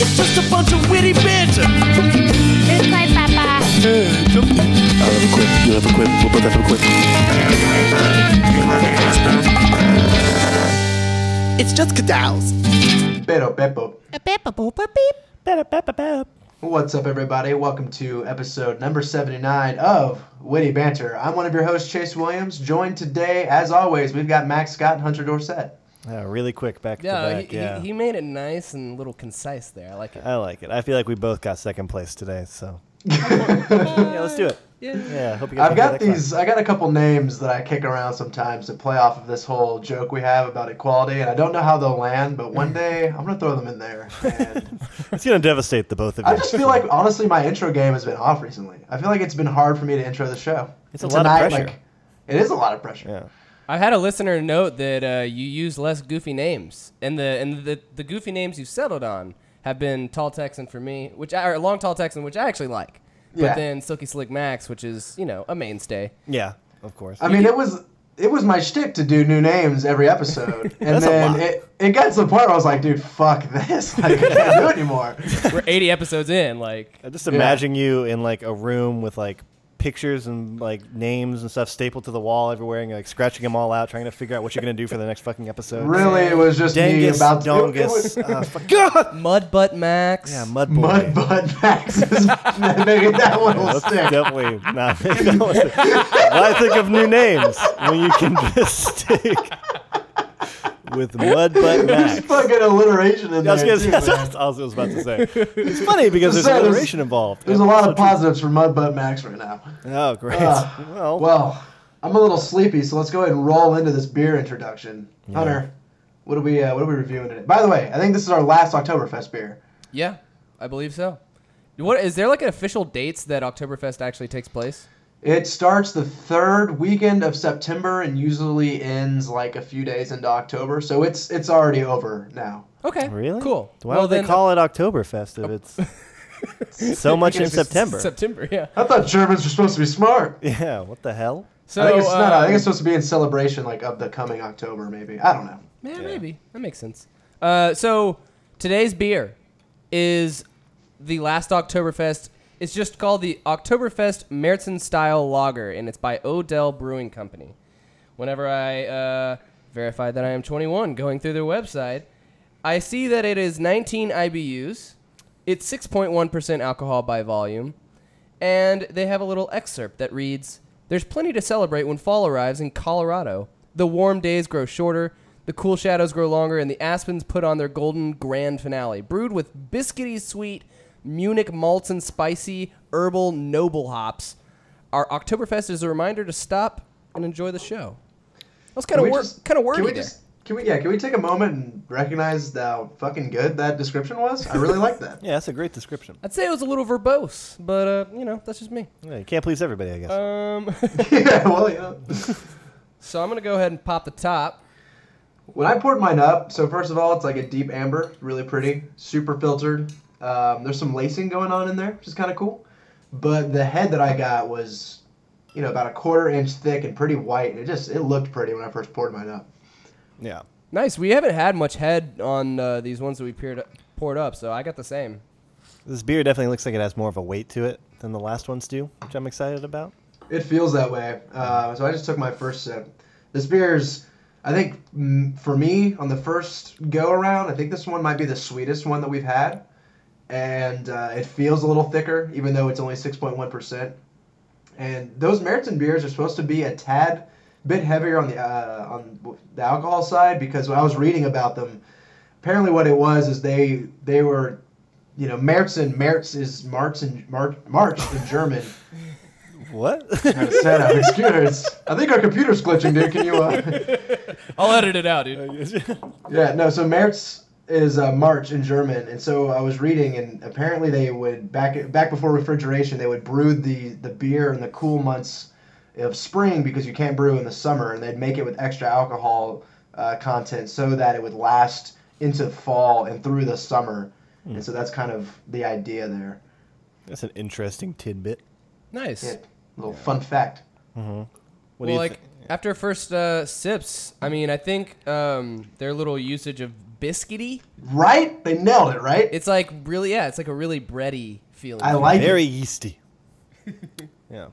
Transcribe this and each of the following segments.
It's just a bunch of witty banter. It's my papa. I have a quip. You have a quip. We'll both have a quip. It's just cadals. Pero Beppo. A peppa boop a beep. What's up, everybody? Welcome to episode number 79 of Witty Banter. I'm one of your hosts, Chase Williams. Joined today, as always, we've got Max Scott and Hunter Dorset. Yeah, really quick back Yeah, to back. he, yeah, he, he made it nice and a little concise there. I like it. I like it. I feel like we both got second place today, so yeah, let's do it. Yeah. Yeah, hope you guys I've got next time. these, I got a couple names that I kick around sometimes to play off of this whole joke we have about equality, and I don't know how they'll land, but one day I'm going to throw them in there. And It's gonna devastate the both of you. I just feel like, honestly, my intro game has been off recently. I feel like it's been hard for me to intro the show. It's And a lot of pressure. Like, it is a lot of pressure. yeah. I've had a listener note that uh, you use less goofy names, and the and the, the goofy names you've settled on have been Tall Texan for me, which I, or Long Tall Texan, which I actually like. Yeah. But then Silky Slick Max, which is you know a mainstay. Yeah, of course. I mean, it was it was my shtick to do new names every episode, and then it, it got to the point where I was like, dude, fuck this, like, I can't do it anymore. We're 80 episodes in, like I just imagine you in like a room with like pictures and like names and stuff stapled to the wall everywhere, and you're, like scratching them all out, trying to figure out what you're gonna do for the next fucking episode. Really, it was just me Dangus, about to it dongus, uh, fuck, God! Mud Butt Max. Yeah, mud boy. Mud Bud Max. is- Maybe that one will stick. definitely not. Why think of new names when you can just stick with Mud Butt There's Max? fucking alliteration in I was, there. gonna, too, that's man. what I was about to say. It's funny because Just there's say there's- alliteration involved. There's a lot so of true. positives for Mud Butt Max right now. Oh, great. Uh, well, Well, I'm a little sleepy, so let's go ahead and roll into this beer introduction. Hunter, what are we uh, what are we reviewing today? By the way, I think this is our last Oktoberfest beer. Yeah, I believe so. What is there like an official dates that Oktoberfest actually takes place? It starts the third weekend of September and usually ends like a few days into October, so it's it's already over now. Okay, really? cool. Why would they call it Oktoberfest if it's so much in September? September, yeah. I thought Germans were supposed to be smart. yeah, what the hell? So I think it's not. I think um, it's supposed to be in celebration like of the coming October, maybe. I don't know. Yeah, maybe that makes sense. Uh, so today's beer is the last Oktoberfest. It's just called the Oktoberfest Märzen Style Lager, and it's by Odell Brewing Company. Whenever I uh, that I am 21, going through their website, I see that it is 19 IBUs. It's 6.1% alcohol by volume, and they have a little excerpt that reads There's plenty to celebrate when fall arrives in Colorado. The warm days grow shorter, the cool shadows grow longer, and the aspens put on their golden grand finale. Brewed with biscuity sweet Munich malts and spicy herbal noble hops, our Oktoberfest is a reminder to stop and enjoy the show. That was kind of we wor- kind of Can we just can we yeah, can we take a moment and recognize how fucking good that description was? I really like that. Yeah, that's a great description. I'd say it was a little verbose, but uh, you know that's just me. Yeah, you can't please everybody, I guess. Um, yeah, well, you know. so I'm gonna go ahead and pop the top. When I poured mine up, so first of all, it's like a deep amber, really pretty, super filtered. Um, there's some lacing going on in there, which is kind of cool. But the head that I got was, you know, about a quarter inch thick and pretty white. And It just it looked pretty when I first poured mine up. yeah. Nice. We haven't had much head on uh, these ones that we poured poured up, so I got the same. This beer definitely looks like it has more of a weight to it than the last ones do, which I'm excited about. It feels that way. Uh, so I just took my first sip. This beer's, I think, for me on the first go around, I think this one might be the sweetest one that we've had, and uh, it feels a little thicker, even though it's only six point one percent. And those Märzen beers are supposed to be a tad bit heavier on the uh, on the alcohol side because when I was reading about them, apparently what it was is they they were, you know, Märzen März is March in March March in German. What? I said I'm. I think our computer's glitching, dude. Can you? Uh... I'll edit it out, dude. Yeah, no. So März is uh, March in German, and so I was reading, and apparently they would back back before refrigeration, they would brew the the beer in the cool months of spring because you can't brew in the summer, and they'd make it with extra alcohol uh, content so that it would last into fall and through the summer. And so that's kind of the idea there. That's an interesting tidbit. Nice. Yeah, little fun fact. What do well, you like thi- after first uh, sips, I mean, I think um, their little usage of biscuity. Right? They nailed it, right? It's like really, yeah, it's like a really bready feeling. I like Very it. yeasty. yeah.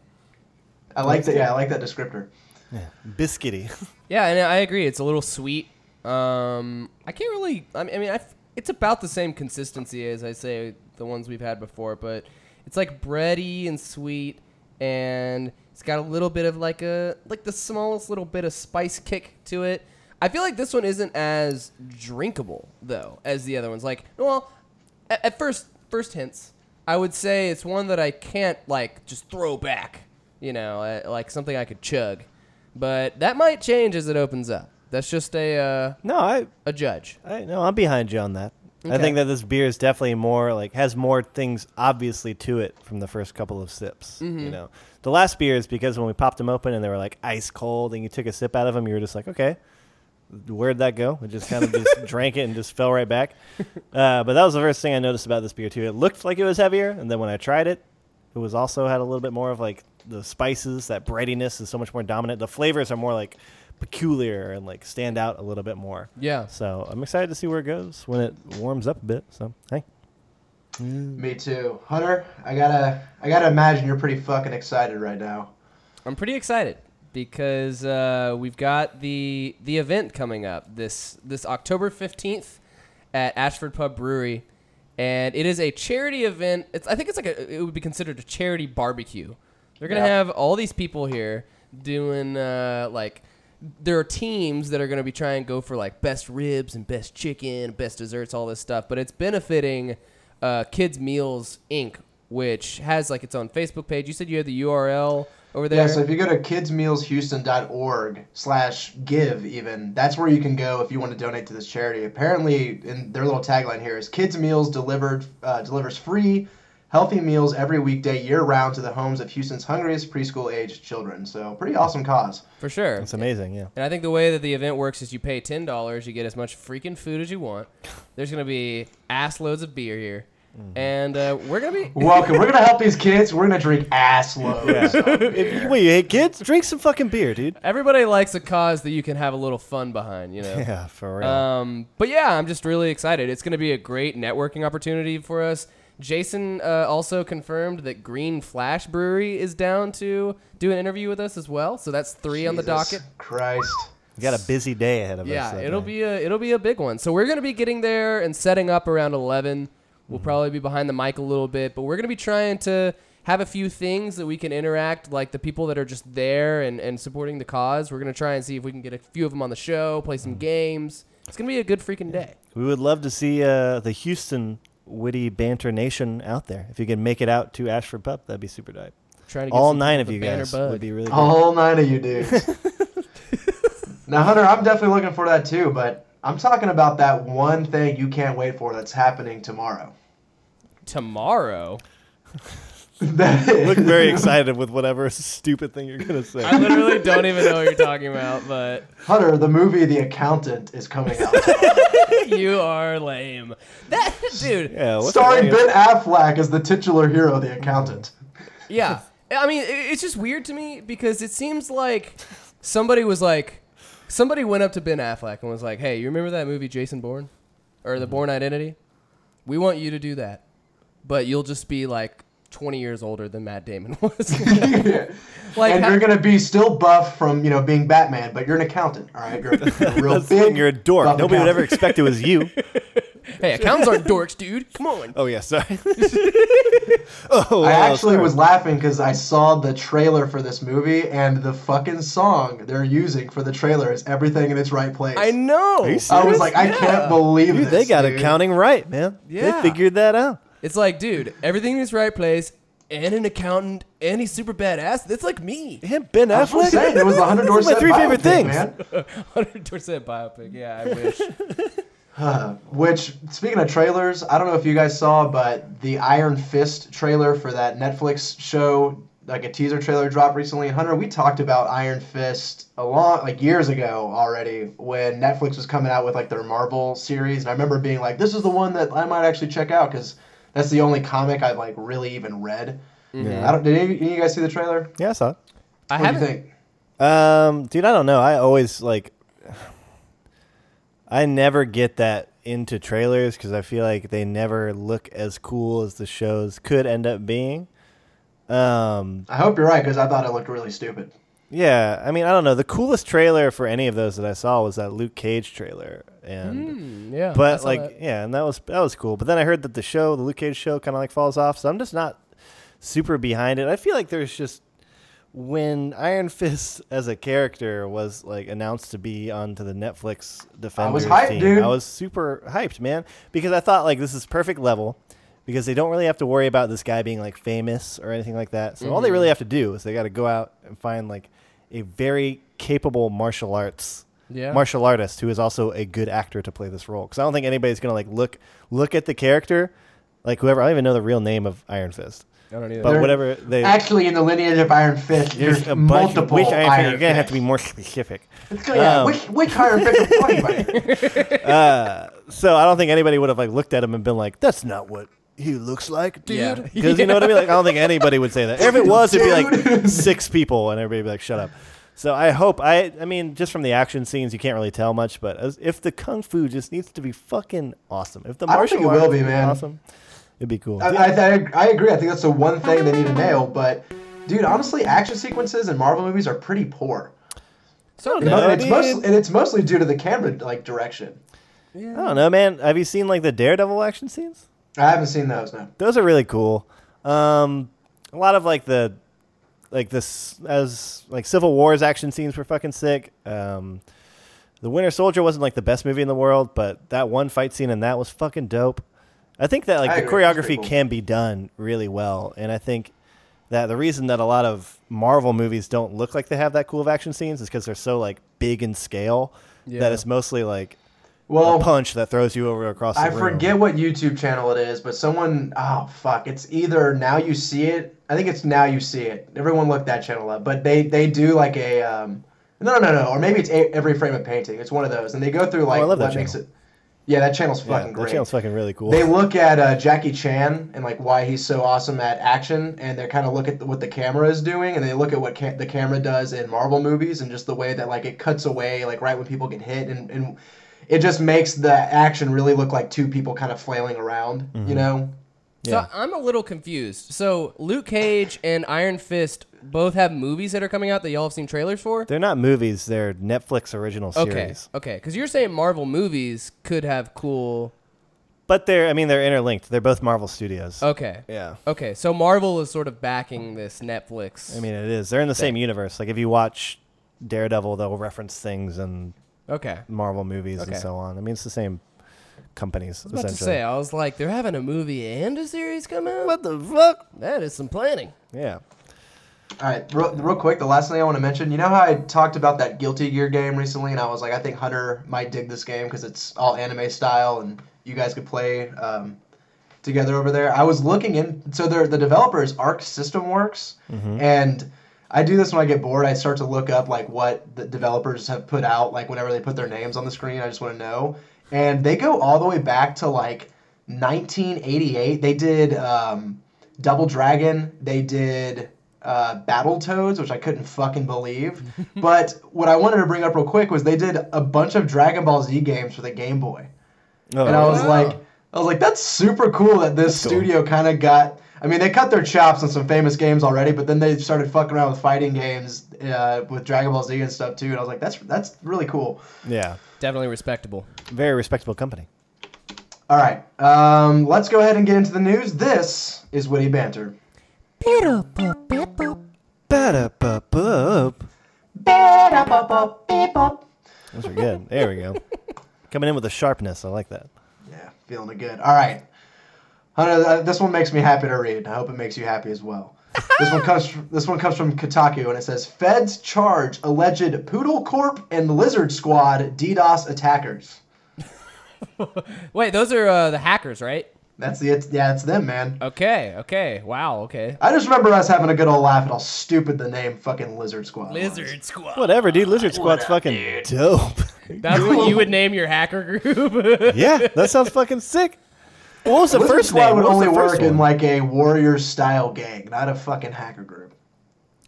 I like that. Yeah, I like that descriptor. Yeah, biscuity. Yeah, and I agree. It's a little sweet. Um, I can't really. I mean, I mean I f it's about the same consistency as I say the ones we've had before, but it's like bready and sweet, and it's got a little bit of like a like the smallest little bit of spice kick to it. I feel like this one isn't as drinkable though as the other ones. Like, well, at, at first first hints, I would say it's one that I can't like just throw back. You know, uh, like something I could chug. But that might change as it opens up. That's just a uh, No, I a judge. I no, I'm behind you on that. I Okay. think that this beer is definitely more like has more things obviously to it from the first couple of sips. Mm-hmm. You know, the last beer is because when we popped them open and they were like ice cold, and you took a sip out of them, you were just like, okay, where'd that go? It just kind of just drank it and just fell right back. Uh, but that was the first thing I noticed about this beer too. It looked like it was heavier, and then when I tried it, it was also had a little bit more of like the spices. That breadiness is so much more dominant. The flavors are more like peculiar and like stand out a little bit more. Yeah. So I'm excited to see where it goes when it warms up a bit. So hey, Me too, Hunter. I gotta, I gotta imagine you're pretty fucking excited right now. I'm pretty excited because uh, we've got the the event coming up this this October 15th at Ashford Pub Brewery, and it is a charity event. It's I think it's like a it would be considered a charity barbecue. They're gonna Yeah. have all these people here doing uh, like there are teams that are going to be trying to go for like best ribs and best chicken, best desserts, all this stuff. But it's benefiting uh, Kids Meals Inc., which has like its own Facebook page. You said you had the URL over there. Yeah, so if you go to kidsmealshouston.org slash give even, that's where you can go if you want to donate to this charity. Apparently, in their little tagline here is Kids Meals delivered uh, delivers free, healthy meals every weekday year round to the homes of Houston's hungriest preschool aged children. So pretty awesome cause. for sure. it's amazing. Yeah. And I think the way that the event works is you pay ten dollars, you get as much freaking food as you want. There's gonna be ass loads of beer here. And uh, we're gonna be. Welcome. We're gonna help these kids. We're gonna drink ass loads. If you, wait, you hate kids? Drink some fucking beer, dude. Everybody likes a cause that you can have a little fun behind, you know. Yeah, for real. Um, but yeah, I'm just really excited. It's going to be a great networking opportunity for us. Jason uh, also confirmed that Green Flash Brewery is down to do an interview with us as well. So that's three on the Jesus docket. Christ. We got a busy day ahead of us. Yeah, that it'll day. be a it'll be a big one. So we're gonna be getting there and setting up around eleven. We'll probably be behind the mic a little bit, but we're gonna be trying to have a few things that we can interact, like the people that are just there and, and supporting the cause. We're gonna try and see if we can get a few of them on the show, play some games. It's gonna be a good freaking day. We would love to see uh, the Houston witty banter nation out there. If you can make it out to Ashford Pub, that'd be super dope. Trying to get All nine of you guys bug. would be really good. All nine of you dudes. now, Hunter, I'm definitely looking for that too, but I'm talking about that one thing you can't wait for that's happening tomorrow. Tomorrow, That is- Look very excited with whatever stupid thing you're gonna say. I literally don't even know what you're talking about, but Hunter, the movie The Accountant is coming out. you are lame. That dude. yeah, Starring Ben Affleck as the titular hero, The Accountant. Yeah. I mean, it's just weird to me because it seems like somebody was like, somebody went up to Ben Affleck and was like, hey, you remember that movie Jason Bourne? Or The mm-hmm. Bourne Identity? We want you to do that. But you'll just be like 20 years older than Matt Damon was. like, and how- you're gonna be still buff from you know being Batman, but you're an accountant. All right, you're, a- you're a real That's the thing, big. you're a dork. buff Nobody would ever accountant. expect it was you. Hey, accountants aren't dorks, dude. Come on. Oh yeah, sorry. oh, I actually sorry. was laughing because I saw the trailer for this movie, and the fucking song they're using for the trailer is "Everything in Its Right Place." I know. I was serious? like, I Yeah. can't believe Dude, this. they got dude. accounting right, man. Yeah. They figured that out. It's like, dude, everything in its right place, and an accountant, and he's super badass. That's like me. Him, Ben That's what I'm Affleck. saying. It was the hundred Those doors. are my three favorite things. man. 100% biopic. Yeah, I wish. Which, speaking of trailers, I don't know if you guys saw, but the Iron Fist trailer for that Netflix show, like a teaser trailer dropped recently. Hunter, we talked about Iron Fist a long, like years ago already, when Netflix was coming out with like their Marvel series, and I remember being like, "This is the one that I might actually check out," because that's the only comic I've like really even read. I don't. Did any, any of you guys see the trailer? Yeah, I saw it. I What do you haven't. think? Um, dude, I don't know. I always like. I never get that into trailers because I feel like they never look as cool as the shows could end up being. Um, I hope you're right because I thought it looked really stupid. yeah, I mean, I don't know. The coolest trailer for any of those that I saw was that Luke Cage trailer, and Hmm, yeah. But like, that. yeah, and that was that was cool. But then I heard that the show, the Luke Cage show, kind of like falls off. So I'm just not super behind it. I feel like there's just when Iron Fist as a character was like announced to be onto the Netflix Defenders hyped, team, dude. I was super hyped, man, because I thought like this is perfect level because they don't really have to worry about this guy being like famous or anything like that. So all Mm-hmm. they really have to do is they got to go out and find like a very capable martial arts Yeah. martial artist who is also a good actor to play this role. Because I don't think anybody's gonna like look look at the character, like whoever. I don't even know the real name of Iron Fist, I don't either. but There- whatever they. Actually, in the lineage of Iron Fist, there's there's a bunch of multiple which Iron Fist. You're gonna have to be more specific. It's good, yeah, um, which, which Iron Fist are you talking about? Uh, so I don't think anybody would have like looked at him and been like, "That's not what he looks like, dude." Because you know what I mean. Like I don't think anybody would say that. If it was, it'd be like six people, and everybody would be like, "Shut up." So I hope I. I mean, just from the action scenes, you can't really tell much. But as, if the kung fu just needs to be fucking awesome, if the I martial think it will be, man. awesome, it'd be cool. I, I, I, I agree. I think that's the one thing they need to nail. But, dude, honestly, action sequences in Marvel movies are pretty poor. so And No, it's mostly, and it's mostly due to the camera like direction. I don't know, man. Have you seen like the Daredevil action scenes? I haven't seen those. No. Those are really cool. Um, a lot of like the, like this as like Civil War's action scenes were fucking sick. Um, the Winter Soldier wasn't like the best movie in the world, but that one fight scene in that was fucking dope. I think that like I the agree. Choreography cool. can be done really well, and I think that the reason that a lot of Marvel movies don't look like they have that cool of action scenes is because they're so like big in scale Yeah. that it's mostly like a Well, punch that throws you over across the I room. forget what YouTube channel it is, but someone oh fuck, it's either now you see it. I think it's now you see it. Everyone look that channel up, but they they do like a um no no no or maybe it's a, every frame of painting. It's one of those, and they go through like Oh, I love what that makes channel. it. Yeah, that channel's Yeah, fucking that great. channel's fucking really cool. They look at uh, Jackie Chan and like why he's so awesome at action, and they kind of look at the, what the camera is doing, and they look at what ca- the camera does in Marvel movies, and just the way that like it cuts away like right when people get hit, and, and it just makes the action really look like two people kind of flailing around, Mm-hmm. you know? Yeah. So I'm a little confused. So Luke Cage and Iron Fist both have movies that are coming out that y'all have seen trailers for. They're not movies; they're Netflix original Okay, series. okay, okay. because you're saying Marvel movies could have cool. But they're, I mean, they're interlinked. They're both Marvel Studios. Okay, Yeah. okay. So Marvel is sort of backing this Netflix. I mean, it is. They're in the same universe. Like if you watch Daredevil, they'll reference things and okay. Marvel movies and so on. I mean, it's the same companies. I was about to say, I was like, they're having a movie and a series come out. what the fuck? That is some planning. Yeah. All right, real, real quick, the last thing I want to mention, you know how I talked about that Guilty Gear game recently, and I was like, I think Hunter might dig this game because it's all anime style, and you guys could play um, together over there. I was looking in, so they're, the developer is Arc System Works, and I do this when I get bored. I start to look up like what the developers have put out, like whenever they put their names on the screen. I just want to know, and they go all the way back to like 1988. They did um, Double Dragon. They did uh, Battletoads, which I couldn't fucking believe. but what I wanted to bring up real quick was they did a bunch of Dragon Ball Z games for the Game Boy, Oh, and I was wow. like, I was like, that's super cool that this cool. studio kind of got. I mean, they cut their chops on some famous games already, but then they started fucking around with fighting games uh, with Dragon Ball Z and stuff too. And I was like, that's that's really cool. yeah. Definitely respectable. Very respectable company. All right, um, let's go ahead and get into the news. This is witty banter. Ba-da-ba-boop. Those are good. There we go. Coming in with a sharpness. I like that. Yeah, feeling it good. All right. Hunter, uh, this one makes me happy to read. I hope it makes you happy as well. this one comes. From, this one comes from Kotaku, and it says: Feds charge alleged Poodle Corp and Lizard Squad DDoS attackers. Wait, those are uh, the hackers, right? That's the. It's, yeah, it's them, man. Okay, okay. Wow, okay. I just remember us having a good old laugh at how stupid the name fucking Lizard Squad. was. Lizard Squad. Whatever, dude. Lizard Squad's fucking dope. That's what you would name your hacker group. yeah, that sounds fucking sick. What was the Lizard first Squad name? would What was only the first work in one? like a warrior style gang, not a fucking hacker group.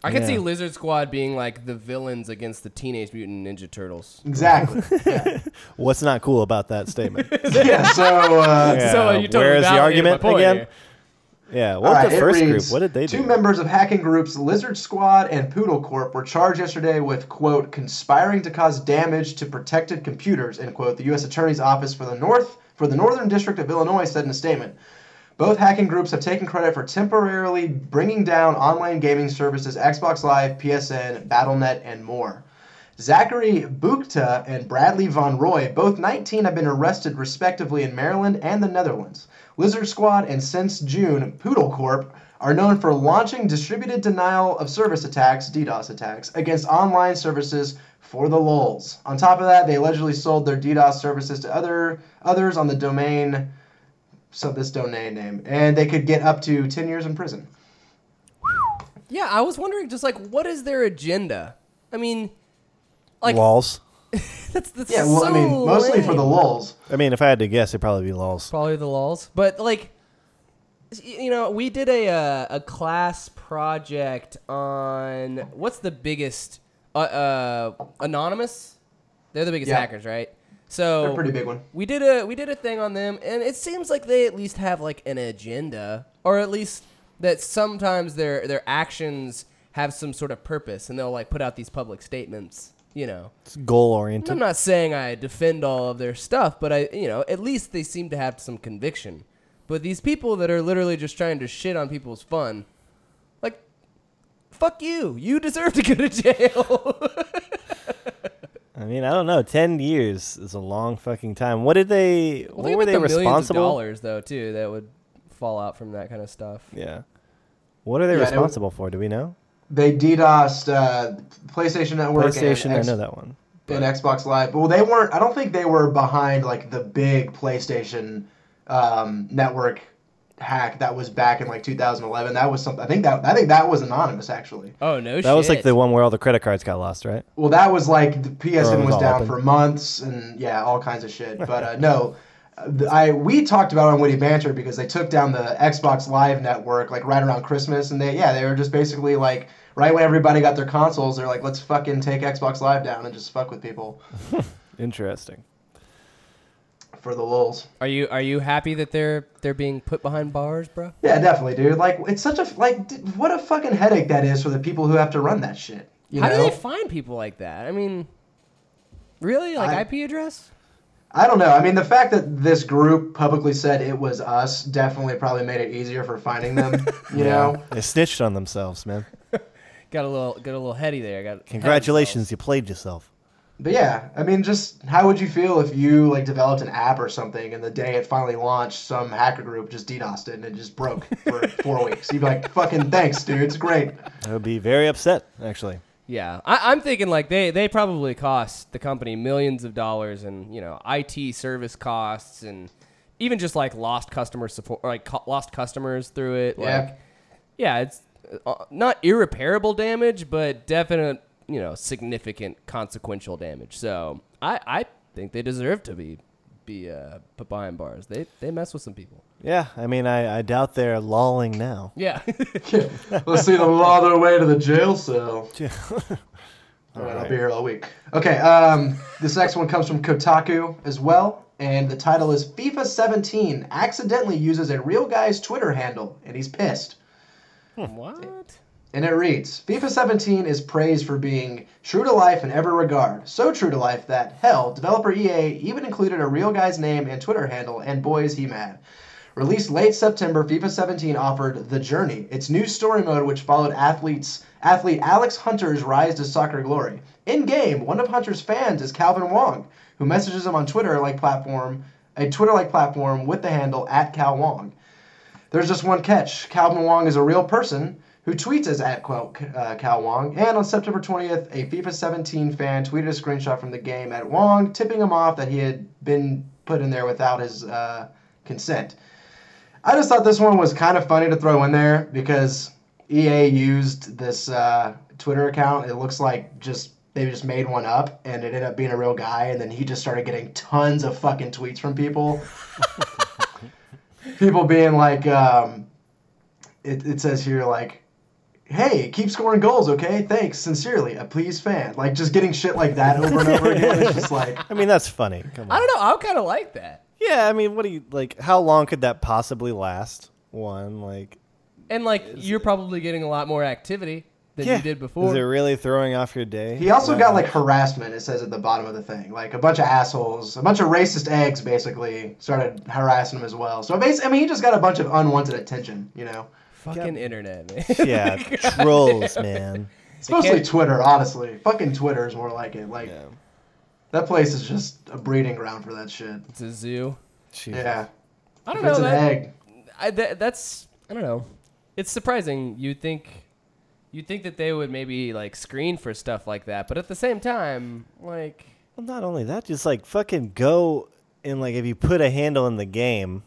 I could Yeah. see Lizard Squad being like the villains against the Teenage Mutant Ninja Turtles. Exactly. Yeah. What's not cool about that statement? yeah so uh, Yeah, So, uh, you totally where is the validated argument my point again? here. Yeah, All what right, the it first group? reads, What did they do? Two do? members of hacking groups Lizard Squad and Poodle Corp were charged yesterday with, quote, conspiring to cause damage to protected computers, end quote, the U.S. Attorney's Office for the North for the Northern District of Illinois said in a statement. Both hacking groups have taken credit for temporarily bringing down online gaming services Xbox Live, PSN, BattleNet, and more. Zachary Buchta and Bradley Von Roy, both 19, have been arrested respectively in Maryland and the Netherlands. Lizard Squad and since June, Poodle Corp are known for launching distributed denial of service attacks, DDoS attacks, against online services for the lulz. On top of that, they allegedly sold their DDoS services to other others on the domain, so this domain name, and they could get up to 10 years in prison. Yeah, I was wondering just like what is their agenda? I mean, like Lols. that's that's Yeah, well, I mean, mostly for the lame. lulz. I mean, if I had to guess, it'd probably be lols. Probably the lulls, but like, you know, we did a uh, a class project on what's the biggest uh, uh anonymous. They're the biggest Yeah. hackers, right? They're So a pretty big one. we did a we did a thing on them, and it seems like they at least have like an agenda, or at least that sometimes their their actions have some sort of purpose, and they'll like put out these public statements. You know, It's goal oriented. I'm not saying I defend all of their stuff, but I, you know, at least they seem to have some conviction. But these people that are literally just trying to shit on people's fun, like, fuck you. You deserve to go to jail. I mean, I don't know. Ten years is a long fucking time. What did they? Well, what were they the millions of dollars though too that would fall out from that kind of stuff. Yeah. What are they Yeah, it- responsible for? Do we know? They DDoSed uh, PlayStation Network PlayStation. and, I X- know that one. and Xbox Live. Well, they weren't. I don't think they were behind like the big PlayStation um, network hack that was back in like 2011. That was something. I think that I think that was anonymous actually. Oh no, That was like the one where all the credit cards got lost, right? Well, that was like the PSN was was down open. for months and yeah, all kinds of shit. But uh, no, uh, I we talked about it on Witty Banter because they took down the Xbox Live network like right around Christmas, and they yeah they were just basically like right when everybody got their consoles, they're like let's fucking take Xbox Live down and just fuck with people Interesting. For the lulz. Are you are you happy that they're they're being put behind bars, bro? Yeah, definitely, dude. Like it's such a like d- what a fucking headache that is for the people who have to run that shit. You How know? do they find people like that? I mean, really, like I- IP address? I don't know. I mean, the fact that this group publicly said it was us definitely probably made it easier for finding them. You know. They snitched on themselves, man. Got a little got a little heady there. Got Congratulations, you played yourself. But yeah, I mean, just how would you feel if you like developed an app or something, and the day it finally launched, some hacker group just DDoSed it and it just broke for four weeks? You'd be like, "Fucking thanks, dude. It's great." I would be very upset, actually. Yeah, I, I'm thinking like they they probably cost the company millions of dollars in you know IT service costs and even just like lost customer support, or, like co- lost customers through it. Yeah. Like, yeah, it's uh, not irreparable damage, but definite you know significant consequential damage. So I I think they deserve to be be uh, put behind bars. They they mess with some people. Yeah, I mean, I, I doubt they're lolling now. Yeah. Let's see them law their way to the jail cell. Yeah. All right, I'll be here all week. Okay, um, this next one comes from Kotaku as well, and the title is FIFA 17 accidentally uses a real guy's Twitter handle, and he's pissed. what? And it reads FIFA 17 is praised for being true to life in every regard. So true to life that, hell, developer EA even included a real guy's name and Twitter handle, and boy is he mad. Released late September, FIFA 17 offered The Journey, its new story mode which followed athletes athlete Alex Hunter's rise to soccer glory. In game, one of Hunter's fans is Calvin Wong, who messages him on Twitter like platform, a Twitter-like platform with the handle at Cal Wong. There's just one catch. Calvin Wong is a real person who tweets as at quote, uh, Cal Wong. And on September 20th, a FIFA 17 fan tweeted a screenshot from the game at Wong, tipping him off that he had been put in there without his uh, consent. I just thought this one was kind of funny to throw in there because EA used this uh, Twitter account. It looks like just they just made one up and it ended up being a real guy, and then he just started getting tons of fucking tweets from people. people being like, um, it, it says here like hey, keep scoring goals, okay? Thanks, sincerely, a please fan. Like just getting shit like that over and over again. It's just like I mean, that's funny. Come on. I don't know. I kind of like that. Yeah, I mean, what do you like? How long could that possibly last? One, like, And like you're probably getting a lot more activity than yeah, you did before. Is it really throwing off your day? He also That got like harassment. It says at the bottom of the thing, like a bunch of assholes, a bunch of racist eggs, basically started harassing him as well. So basically, I mean, he just got a bunch of unwanted attention. You know, Fucking internet, man. yeah, trolls, man. it's mostly can't- Twitter, honestly. Fucking Twitter is more like it. Like Yeah. that place is just a breeding ground for that shit. it's a zoo. Jesus. Yeah, I don't If it's know. an That, egg. I, that, that's I don't know. It's surprising. You think you think that they would maybe like screen for stuff like that, but at the same time, like Well, not only that, just like fucking go and like if you put a handle in the game,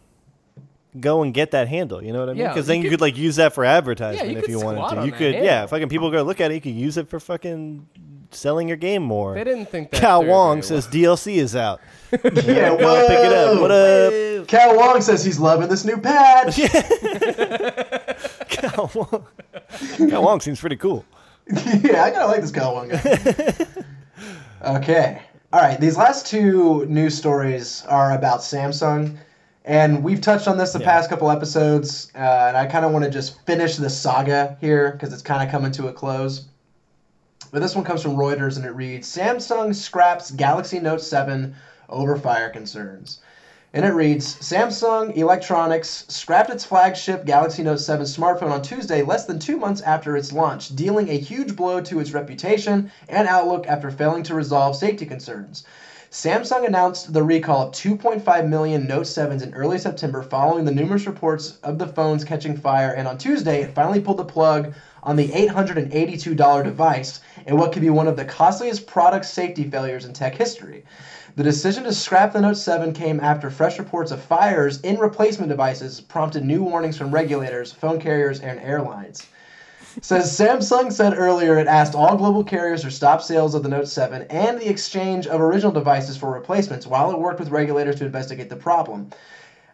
go and get that handle. You know what I mean? Yeah, Because you then you could- could like use that for advertisement Yeah, you if could you wanted to. You could, handle. yeah. Fucking people go look at it. You could use it for fucking selling your game more. they didn't think that. Cal Wong very says DLC is out. Yeah, Go pick it up. whoa. What up? Cal Wong says he's loving this new patch. Cal Wong. Cal Wong seems pretty cool. yeah, I kind of like this Cal Wong guy. okay. All right. These last two news stories are about Samsung. And we've touched on this the Yeah. past couple episodes. Uh, and I kind of want to just finish the saga here because it's kind of coming to a close. But this one comes from Reuters and it reads Samsung scraps Galaxy Note 7 over fire concerns. And it reads Samsung Electronics scrapped its flagship Galaxy Note 7 smartphone on Tuesday, less than two months after its launch, dealing a huge blow to its reputation and outlook after failing to resolve safety concerns. Samsung announced the recall of 2.5 million Note 7s in early September following the numerous reports of the phones catching fire, and on Tuesday it finally pulled the plug on the $882 device in what could be one of the costliest product safety failures in tech history. The decision to scrap the Note 7 came after fresh reports of fires in replacement devices prompted new warnings from regulators, phone carriers, and airlines. Says Samsung said earlier it asked all global carriers to stop sales of the Note 7 and the exchange of original devices for replacements while it worked with regulators to investigate the problem.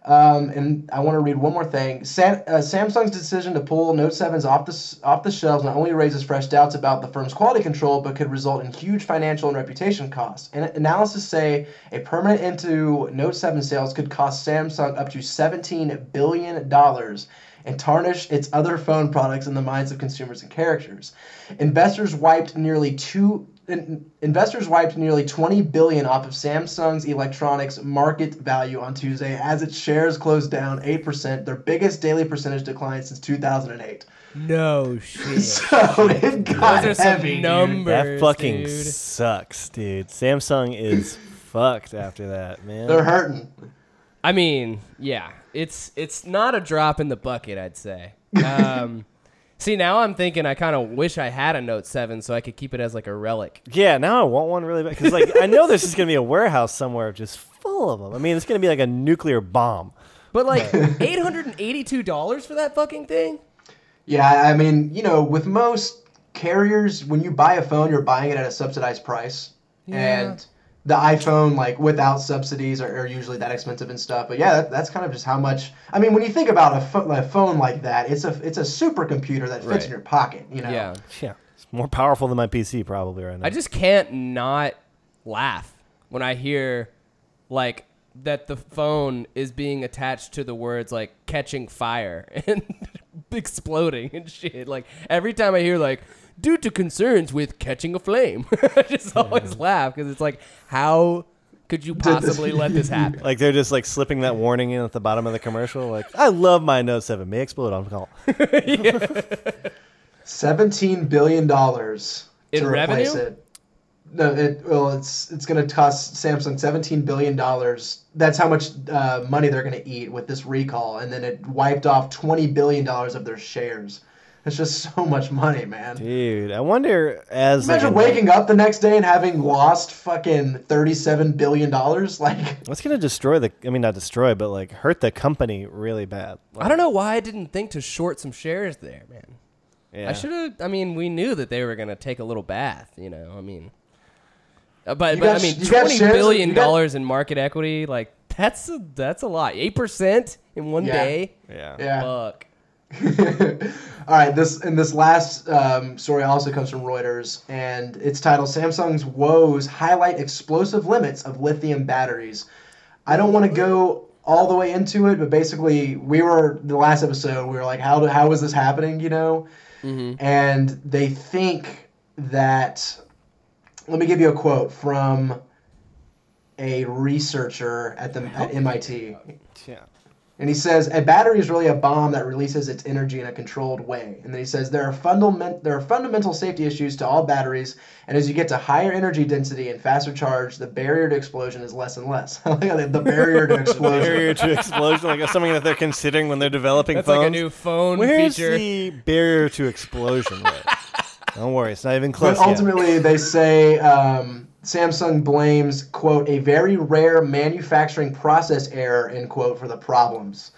Um, and I want to read one more thing. Uh, Samsung's decision to pull Note 7s off the off the shelves not only raises fresh doubts about the firm's quality control, but could result in huge financial and reputation costs. And analysis say a permanent end to Note 7 sales could cost Samsung up to 17 billion dollars and tarnish its other phone products in the minds of consumers and characters. Investors wiped nearly two in- investors wiped nearly 20 billion off of Samsung's electronics market value on Tuesday as its shares closed down 8%, their biggest daily percentage decline since 2008. No shit. So it got Those are heavy. dude. numbers. That fucking dude. sucks, dude. Samsung is fucked after that, man. They're hurting. I mean, yeah, it's it's not a drop in the bucket, I'd say. Um, see, now I'm thinking I kind of wish I had a Note Seven so I could keep it as like a relic. Yeah, now I want one really bad because like I know there's just gonna be a warehouse somewhere just full of them. I mean, it's gonna be like a nuclear bomb. But like eight hundred and eighty-two dollars for that fucking thing. Yeah, I mean, you know, with most carriers, when you buy a phone, you're buying it at a subsidized price. Yeah. And the iPhone, like without subsidies, are, are usually that expensive and stuff. But yeah, that, that's kind of just how much. I mean, when you think about a, pho- a phone like that, it's a it's a supercomputer that fits Right. in your pocket. You know. Yeah, Yeah, it's more powerful than my PC probably right now. I just can't not laugh when I hear like that the phone is being attached to the words like catching fire and exploding and shit. Like every time I hear like due to concerns with catching a flame, I just always laugh because it's like how could you possibly let this happen? like they're just like slipping that warning in at the bottom of the commercial. Like, I love my Note Seven, may explode on call. Seventeen billion dollars In to replace revenue? it. No, it well, it's it's going to cost Samsung seventeen billion dollars. That's how much uh, money they're going to eat with this recall, and then it wiped off twenty billion dollars of their shares. It's just so much money, man. Dude, I wonder as like Imagine a- waking up the next day and having lost fucking thirty-seven billion dollars. Like, That's gonna destroy the. I mean, not destroy, but like hurt the company really bad. I don't know why I didn't think to short some shares there, man. Yeah. I should have. I mean, we knew that they were gonna take a little bath. You know, I mean, uh, but but got I mean, you got twenty shares- billion got- dollars in market equity, like that's a, that's a lot. Eight percent in one Yeah. day. Yeah. yeah, Fuck. All right, this and this last um, story also comes from Reuters, and it's titled "Samsung's woes highlight explosive limits of lithium batteries." I don't want to go all the way into it, but basically, we were the last episode. We were like, "How do, how is this happening?" You know, and they think that. Let me give you a quote from a researcher at the at MIT. Yeah. And he says a battery is really a bomb that releases its energy in a controlled way. And then he says there are fundament there are fundamental safety issues to all batteries, and as you get to higher energy density and faster charge, the barrier to explosion is less and less. The barrier to explosion. Barrier to explosion, like something that they're considering when they're developing That's phones. like a new phone Where's feature. the barrier to explosion? Rate? Don't worry, it's not even But close yet. ultimately, they say um, Samsung blames quote a very rare manufacturing process error end quote for the problems.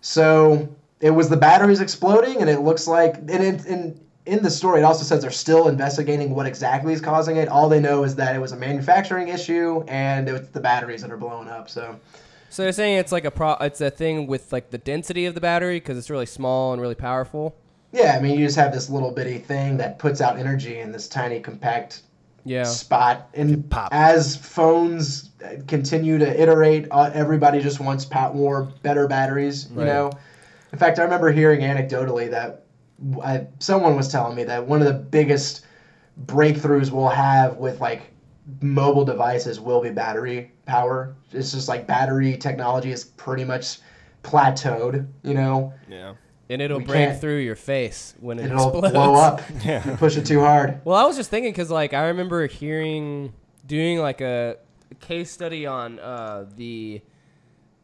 So it was the batteries exploding, and it looks like and in, in in the story it also says they're still investigating what exactly is causing it. All they know is that it was a manufacturing issue, and it's the batteries that are blowing up. So So they're saying it's like a pro. It's a thing with like the density of the battery because it's really small and really powerful. yeah, I mean you just have this little bitty thing that puts out energy in this tiny compact Yeah. spot. And Pop. as phones continue to iterate, uh, everybody just wants pat more, better batteries. You Right. know. In fact, I remember hearing anecdotally that I, someone was telling me that one of the biggest breakthroughs we'll have with like mobile devices will be battery power. It's just like battery technology is pretty much plateaued. You know, yeah. And it'll We break can't- through your face when it and it'll explodes. blow up. Yeah. You push it too hard. Well, I was just thinking because like I remember hearing doing like a case study on uh, the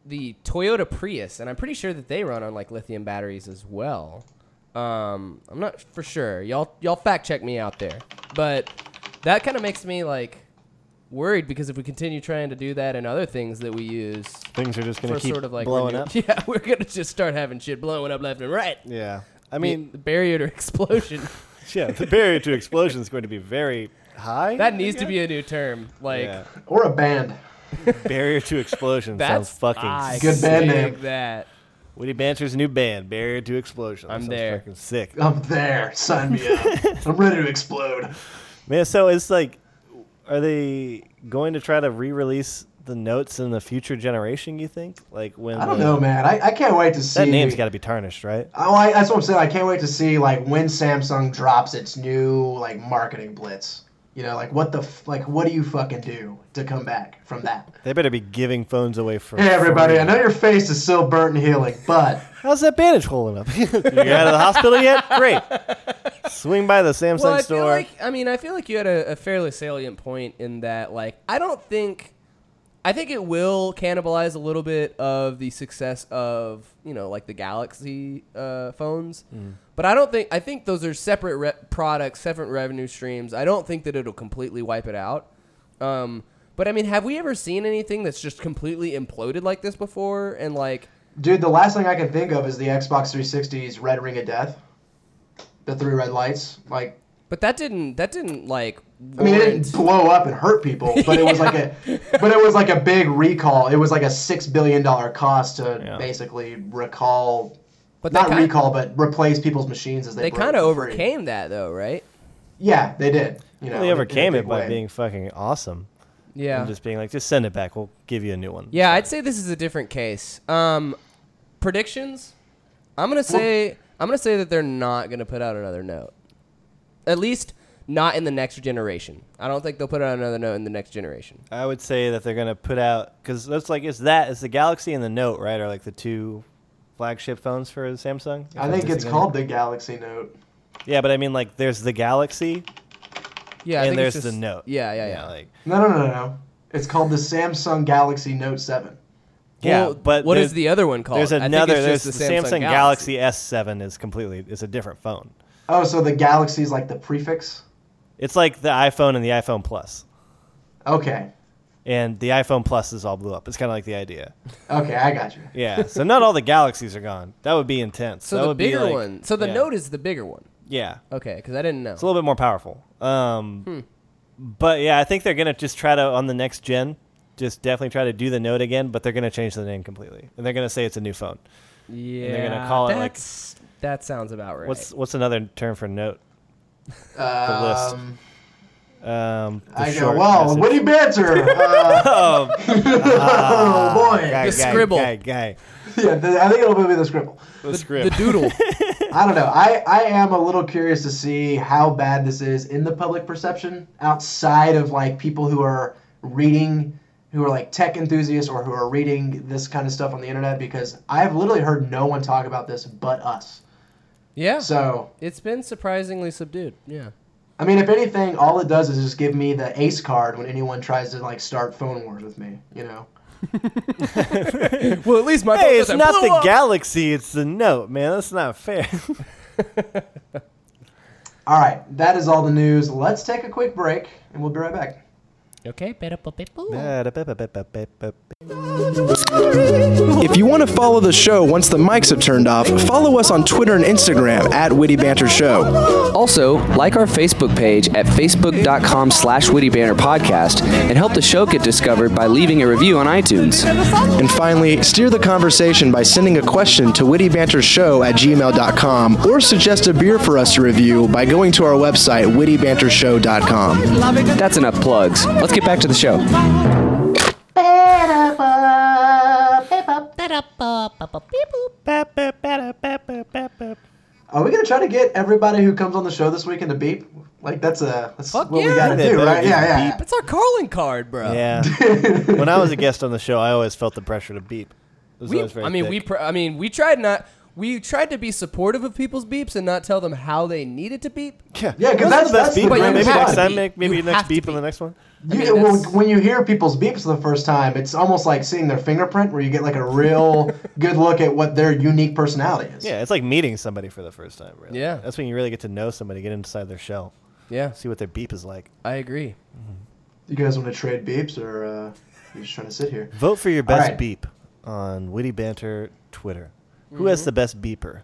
the Toyota Prius, and I'm pretty sure that they run on like lithium batteries as well. Um, I'm not for sure. Y'all y'all fact check me out there, but that kind of makes me like worried because if we continue trying to do that and other things that we use Things are just gonna for keep sort of like blowing renew- up. yeah, we're gonna just start having shit blowing up left and right. Yeah. I mean, the barrier to explosion. yeah, the barrier to explosion is going to be very high. that needs to be a new term. Like. yeah. Or a band. barrier to explosion sounds fucking I Good band name. That Witty Banter's new band, Barrier to Explosion. I'm Sounds there. Fucking sick. I'm there. Sign me up. I'm ready to explode. Man, so it's like, are they going to try to re-release the notes in the future generation? You think? Like when? I don't the- know, man. I, I can't wait to see. That name's got to be tarnished, right? Oh, I, that's what I'm saying. I can't wait to see like when Samsung drops its new like marketing blitz. You know, like what the f- like what do you fucking do to come back from that? They better be giving phones away for. Hey everybody, free. I know your face is still burnt and healing, but How's that bandage holding up? you out of the hospital yet? Great. Swing by the Samsung well, I store. feel like I mean I feel like you had a, a fairly salient point in that like I don't think I think it will cannibalize a little bit of the success of you know like the Galaxy uh, phones, Mm. but I don't think I think those are separate re- products, separate revenue streams. I don't think that it'll completely wipe it out. Um, but I mean, have we ever seen anything that's just completely imploded like this before? And like, dude, the last thing I can think of is the Xbox 360's Red Ring of Death. The three red lights. Like but that didn't that didn't like. I mean, it didn't blow up and hurt people, but it was like a, but it was like a big recall. It was like a six billion dollar cost to Yeah. basically recall, But not kind- recall, but replace people's machines as they. They kind of for free. overcame that though, right? Yeah, they did. You know, they in a- in a overcame it by way. being fucking awesome. Yeah. And just being like, just send it back. We'll give you a new one. Yeah, I'd say this is a different case. Um, predictions. I'm gonna say I'm gonna say that they're not gonna put out another note. At least not in the next generation. I don't think they'll put out another note in the next generation. I would say that they're gonna put out because that's like it's that it's the Galaxy and the Note, right? Are like the two flagship phones for Samsung. I think it's called the Galaxy Note. Yeah, but I mean like there's the Galaxy Yeah, and there's it's the Note. Yeah, yeah, yeah. like No, no, no, no, no. It's called the Samsung Galaxy Note Seven. Yeah, Well, but what is the other one called? There's I think another. it's There's just the, Samsung, Galaxy. S7 is completely. It's a different phone. Oh, so the Galaxy is like the prefix. It's like the iPhone and the iPhone Plus, Okay, and the iPhone Plus is all blew up. It's kind of like the idea. okay, I got you. Yeah. so not all the Galaxies are gone. That would be intense. So That the would be bigger like- one. So the yeah. Note is the bigger one. Yeah. Okay, because I didn't know. It's a little bit more powerful. Um, Hmm. But yeah, I think they're gonna just try to on the next gen, just definitely try to do the Note again, but they're gonna change the name completely, and they're gonna say it's a new phone. yeah, they're gonna call it, like- That sounds about right. What's what's another term for note? The list. Um, Um, the I go, short well, message. witty banter. Uh, Oh, oh boy. guy, The guy, scribble. Guy, guy. Yeah, the, I think it'll be the scribble. The, the script. doodle? I don't know. I, I am a little curious to see how bad this is in the public perception outside of like people who are reading, who are like tech enthusiasts or who are reading this kind of stuff on the internet because I've literally heard no one talk about this but us. yeah. So, it's been surprisingly subdued. Yeah. I mean, if anything, all it does is just give me the ace card when anyone tries to like start phone wars with me, you know? Well, at least my Hey, it's not the galaxy, it's the note, man. That's not fair. All right, that is all the news. Let's take a quick break and we'll be right back. Okay. If you want to follow the show once the mics have turned off, follow us on Twitter and Instagram at Witty Banter Show. Also, like our Facebook page at facebook.com slash Witty Banter Podcast and help the show get discovered by leaving a review on iTunes. And finally, steer the conversation by sending a question to wittybantershow at gmail.com or suggest a beer for us to review by going to our website, wittybantershow.com. That's enough plugs. Let's get back to the show. Are we gonna try to get everybody who comes on the show this weekend to beep? Like that's a that's Fuck what we gotta They do, better right? just Yeah, yeah. beep. That's our calling card, bro. Yeah. when I was a guest on the show, I always felt the pressure to beep. It was We, always very I mean, we. Pr- I mean, we tried not. We tried to be supportive of people's beeps and not tell them how they needed to beep. yeah, Yeah, 'cause Those are that's- the best that's the beep. greatest Maybe part. next You time, have make, maybe beep. You next have to beep in the beep. next one. You, mean, when, when you hear people's beeps for the first time, it's almost like seeing their fingerprint, where you get like a real good look at what their unique personality is. Yeah, it's like meeting somebody for the first time. Really. Yeah. that's when you really get to know somebody, get inside their shell, Yeah, see what their beep is like. I agree. You guys want to trade beeps, or uh, you just trying to sit here? Vote for your best right. beep on Witty Banter Twitter. Who Mm-hmm. has the best beeper?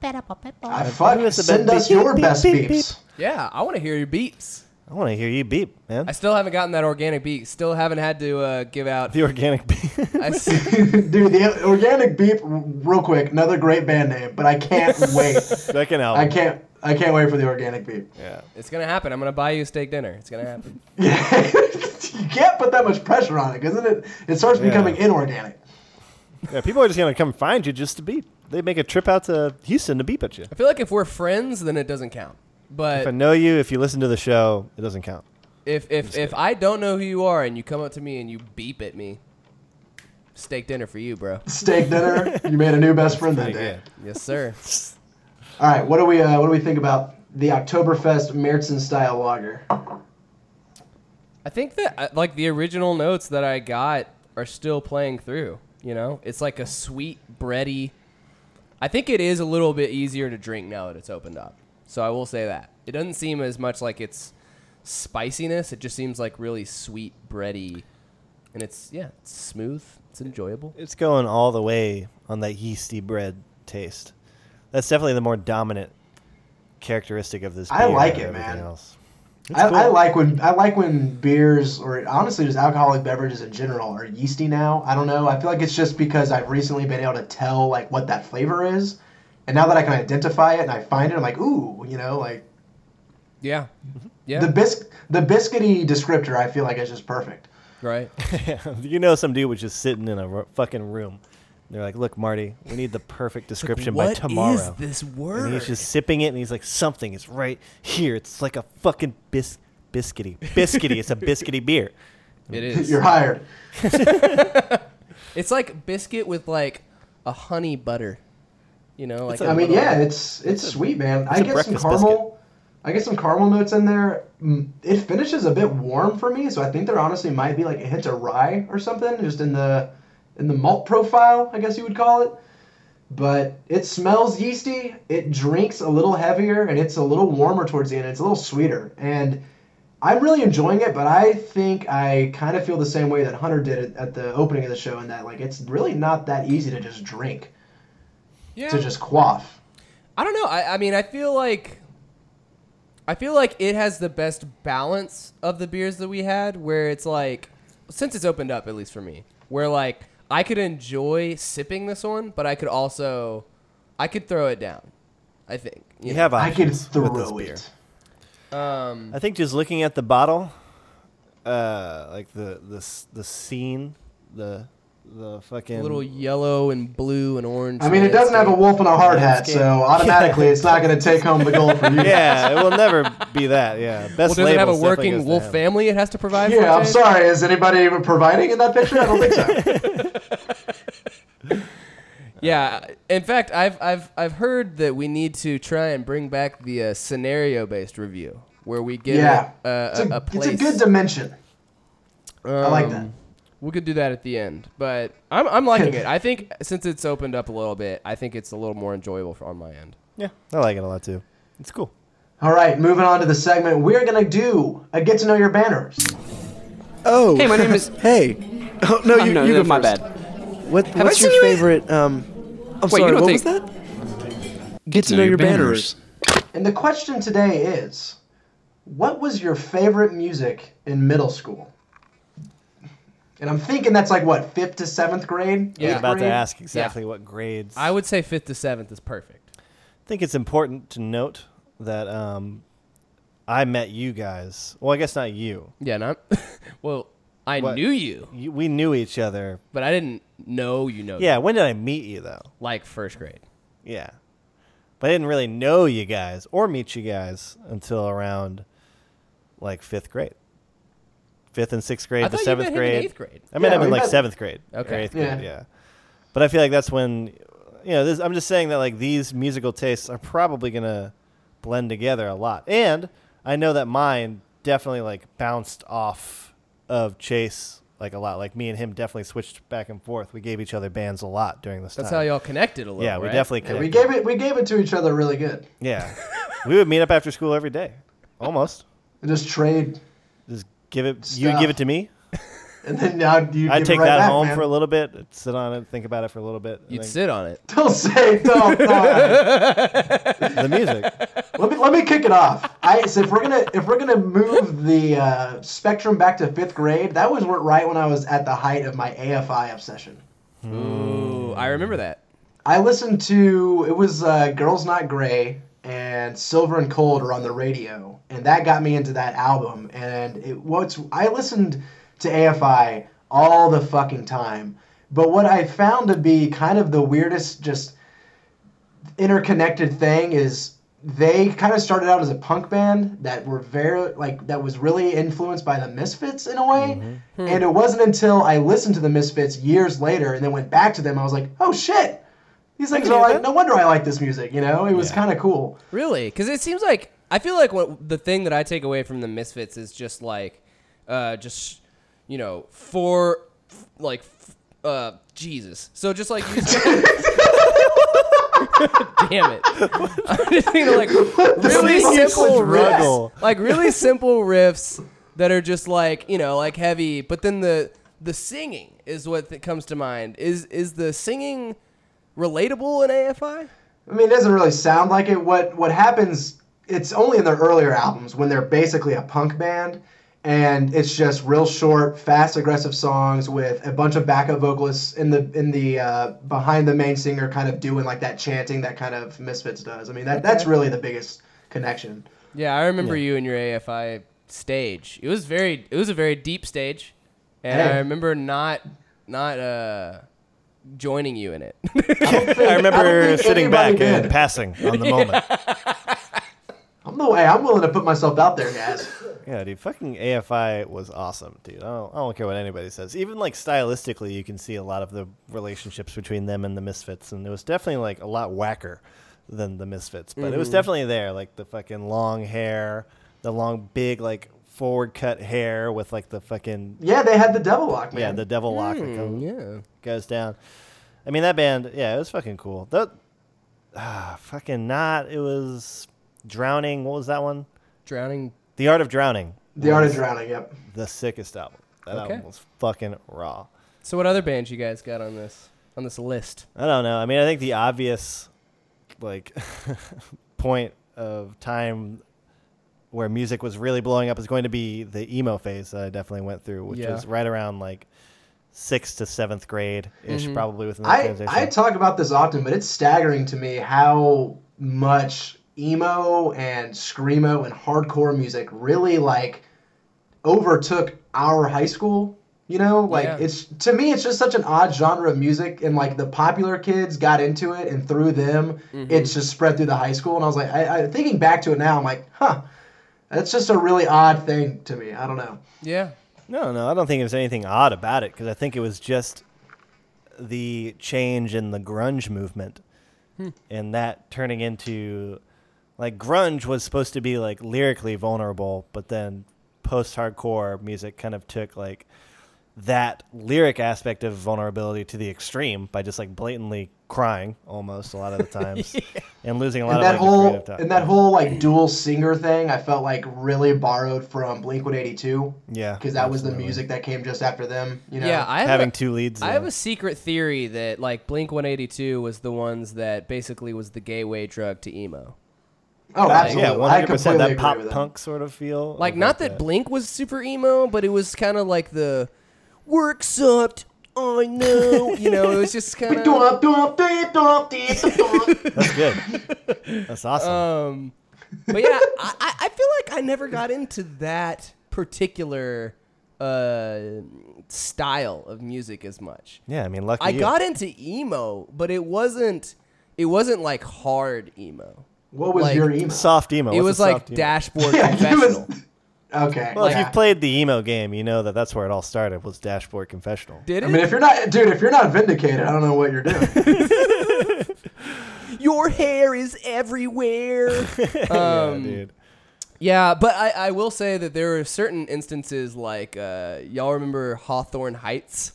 Better pop it. I fuck. Who has the Send best us beep? your Beep, best beep, beeps. Yeah, I want to hear your beeps. I want to hear you beep, man. I still haven't gotten that organic beep. Still haven't had to uh, give out. the organic beep. I s- Dude, the organic beep, real quick, another great band name, but I can't wait. Second I can't. I can't wait for the organic beep. Yeah. it's gonna happen. I'm gonna buy you a steak dinner. It's gonna happen. Yeah, you can't put that much pressure on it, because then it it starts Yeah. becoming inorganic. Yeah, people are just gonna come find you just to beep. They make a trip out to Houston to beep at you. I feel like if we're friends, then it doesn't count. But if I know you, if you listen to the show, it doesn't count. if if if I don't know who you are and you come up to me and you beep at me, steak dinner for you, bro. Steak dinner. you made a new best friend that day. Yes, sir. All right, what do we uh, what do we think about the Oktoberfest Märzen style lager? I think that uh, like the original notes that I got are still playing through. You know, it's like a sweet bready. I think it is a little bit easier to drink now that it's opened up. So I will say that it doesn't seem as much like it's spiciness. It just seems like really sweet bready, and it's yeah, it's smooth. It's enjoyable. It's going all the way on that yeasty bread taste. That's definitely the more dominant characteristic of this. Beer. I like it, man. Else. I, cool. I like when I like when beers or honestly just alcoholic beverages in general are yeasty now. I don't know. I feel like it's just because I've recently been able to tell like what that flavor is, and now that I can identify it and I find it, I'm like, ooh, you know, like Yeah, mm-hmm. yeah, the bisc the biscuity descriptor. I feel like is just perfect. right. you know, some dude was just sitting in a fucking room. They're like, "Look, Marty, we need the perfect description by tomorrow." is this word? And he's just sipping it, and he's like, "Something is right here. It's like a fucking bis- biscuity, biscuity. it's a biscuity beer." it is. You're hired. It's like biscuit with like a honey butter. You know, like a- I mean, little- yeah, it's it's sweet, man. I a get some caramel. I get some caramel notes in there. Mm, It finishes a bit warm for me, so I think there honestly might be like a hint of rye or something, just in the in the malt profile, I guess you would call it. But it smells yeasty. It drinks a little heavier, and it's a little warmer towards the end. It's a little sweeter, and I'm really enjoying it. But I think I kind of feel the same way that Hunter did at the opening of the show, in that like it's really not that easy to just drink, yeah. to just quaff. I don't know. I, I mean, I feel like I feel like it has the best balance of the beers that we had, where it's like since it's opened up, at least for me, where like I could enjoy sipping this one, but I could also I could throw it down. I think You know. have I could options this throw beer. it. Um, I think just looking at the bottle, uh, like the the the scene, the the fucking little yellow and blue and orange. I mean, it doesn't have a wolf and a hard hat, Landscape. so automatically it's not going to take home the gold for you. yeah, it will never be that. Yeah, best Well, does it have a working wolf him. family it has to provide? for Yeah, I'm sorry. Is anybody even providing in that picture? I don't think so. Yeah. In fact, I've I've I've heard that we need to try and bring back the uh, scenario-based review where we get Yeah. a, a, It's a, a, a it's a good dimension. I like that. We could do that at the end, but I'm I'm liking it. I think since it's opened up a little bit, I think it's a little more enjoyable for, on my end. Yeah, I like it a lot too. It's cool. All right, moving on to the segment. We're going to do a get to know your banners. Oh. Hey, my name is- Hey. Oh no, Oh, you, no, you no, go my first. bad. What, I what's seen your you favorite? Um, I'm Wait, you sorry. don't What think- was that? Get to know your banners. And the question today is what was your favorite music in middle school? And I'm thinking that's like what, fifth to seventh grade? Yeah. Eighth I'm about to ask exactly what grades. I would say fifth to seventh is perfect. I think it's important to note that um, I met you guys. Well, I guess not you. Yeah, not well. I What? knew you, you we knew each other. but I didn't know you know. Yeah, when did I meet you though? like first grade. Yeah. But I didn't really know you guys or meet you guys until around like fifth grade. Fifth and sixth grade I to thought you seventh met him in grade. eighth grade. I met Yeah, him in we like met- seventh grade or Okay. eighth Yeah. grade, yeah. But I feel like that's when you know, this, I'm just saying that like these musical tastes are probably gonna blend together a lot. And I know that mine definitely like bounced off of Chase like a lot. Like me and him definitely switched back and forth. We gave each other bands a lot during this That's time. how y'all connected a little. yeah, we right? definitely Yeah, we gave it we gave it to each other really good. Yeah. we would meet up after school every day. Almost. And just trade Just give it you give it to me. and then now you I'd take it right that back, home man. for a little bit, sit on it, think about it for a little bit. You'd then- sit on it. Don't say don't. no. the music. let me let me kick it off. I so if we're gonna if we're gonna move the uh, spectrum back to fifth grade, that was right when I was at the height of my AFI obsession. Ooh, I remember that. I listened to it was uh, "Girls Not Gray" and "Silver and Cold" are on the radio, and that got me into that album. And it what's I listened to AFI all the fucking time, but what I found to be kind of the weirdest, just interconnected thing is they kind of started out as a punk band that were very like that was really influenced by the Misfits in a way. Mm-hmm. Hmm. And it wasn't until I listened to the Misfits years later and then went back to them I was like, "Oh shit. These things are like no wonder I like this music, you know? It was Yeah. kind of cool." Really? Because it seems like I feel like what the thing that I take away from the Misfits is just like, uh, just you know, for like, f- uh, Jesus. So just like, you damn it! I'm just thinking of, like really simple riffs, like really simple riffs that are just like you know, like heavy. But then the the singing is what th- comes to mind. Is is the singing relatable in AFI? I mean, it doesn't really sound like it. What what happens? It's only in their earlier albums when they're basically a punk band, and it's just real short, fast, aggressive songs with a bunch of backup vocalists in the in the uh, behind the main singer, kind of doing like that chanting that kind of Misfits does. I mean, that that's really the biggest connection. Yeah, I remember you and your AFI stage. It was very it was a very deep stage. And Hey. I remember not not uh joining you in it. I remember think sitting anybody back and passing on the moment. I'm the way. I'm willing to put myself out there, guys. Yeah, dude, fucking AFI was awesome, dude. I don't, I don't care what anybody says. Even like stylistically, you can see a lot of the relationships between them and the Misfits, and it was definitely like a lot whacker than the Misfits, but Mm-hmm. it was definitely there. Like the fucking long hair, the long, big, like forward cut hair with like the fucking Yeah, they had the Devil Lock, man. yeah, the devil lock that Hmm, goes, yeah. goes down. I mean, that band, yeah, it was fucking cool. That, ah, fucking not. It was drowning. What was that one? Drowning The Art of Drowning. the Art of Drowning. Yep. The sickest album. That Okay. album was fucking raw. So what other bands you guys got on this on this list? I don't know. I mean, I think the obvious, like, point of time where music was really blowing up is going to be the emo phase that I definitely went through, which Yeah. was right around like sixth to seventh grade ish, mm-hmm. probably within that I, transition. I talk about this often, but it's staggering to me how much emo and screamo and hardcore music really like overtook our high school. You know, like Yeah. it's to me, it's just such an odd genre of music, and like the popular kids got into it, and through them, it's mm-hmm. just spread through the high school. And I was like, I, I thinking back to it now, I'm like, huh, that's just a really odd thing to me. I don't know. Yeah. No, no, I don't think there's anything odd about it because I think it was just the change in the grunge movement hmm. and that turning into like grunge was supposed to be like lyrically vulnerable, but then post hardcore music kind of took like that lyric aspect of vulnerability to the extreme by just like blatantly crying almost a lot of the times and losing a lot and of that like, the whole creative time. and that whole like dual singer thing, I felt like really borrowed from Blink One Eighty Two. yeah because that was the music that came just after them. You know. Yeah, I have having a, two leads I yeah. have a secret theory that like Blink 182 was the ones that basically was the gateway drug to emo. oh, absolutely. yeah, I hundred percent. completely That pop punk sort of feel. Like of, not that Blink was super emo, but it was kind of like the work sucked. I know, you know, it was just kind of. Dum, dum, dee, dum, dee, dum, dum. That's good. That's awesome. Um, but yeah, I, I I feel like I never got into that particular uh style of music as much. yeah, I mean, lucky I you. got into emo, but it wasn't it wasn't like hard emo. What was Like, your emo? soft emo. it What's was a like soft emo? dashboard Yeah, it confessional. Was- Okay. Well, if you've played the emo game, you know that that's where it all started. Was Dashboard Confessional. Did it? I mean, if you're not, dude, if you're not vindicated, I don't know what you're doing. Your hair is everywhere. yeah, um, dude. Yeah, but I, I will say that there are certain instances like uh, y'all remember Hawthorne Heights?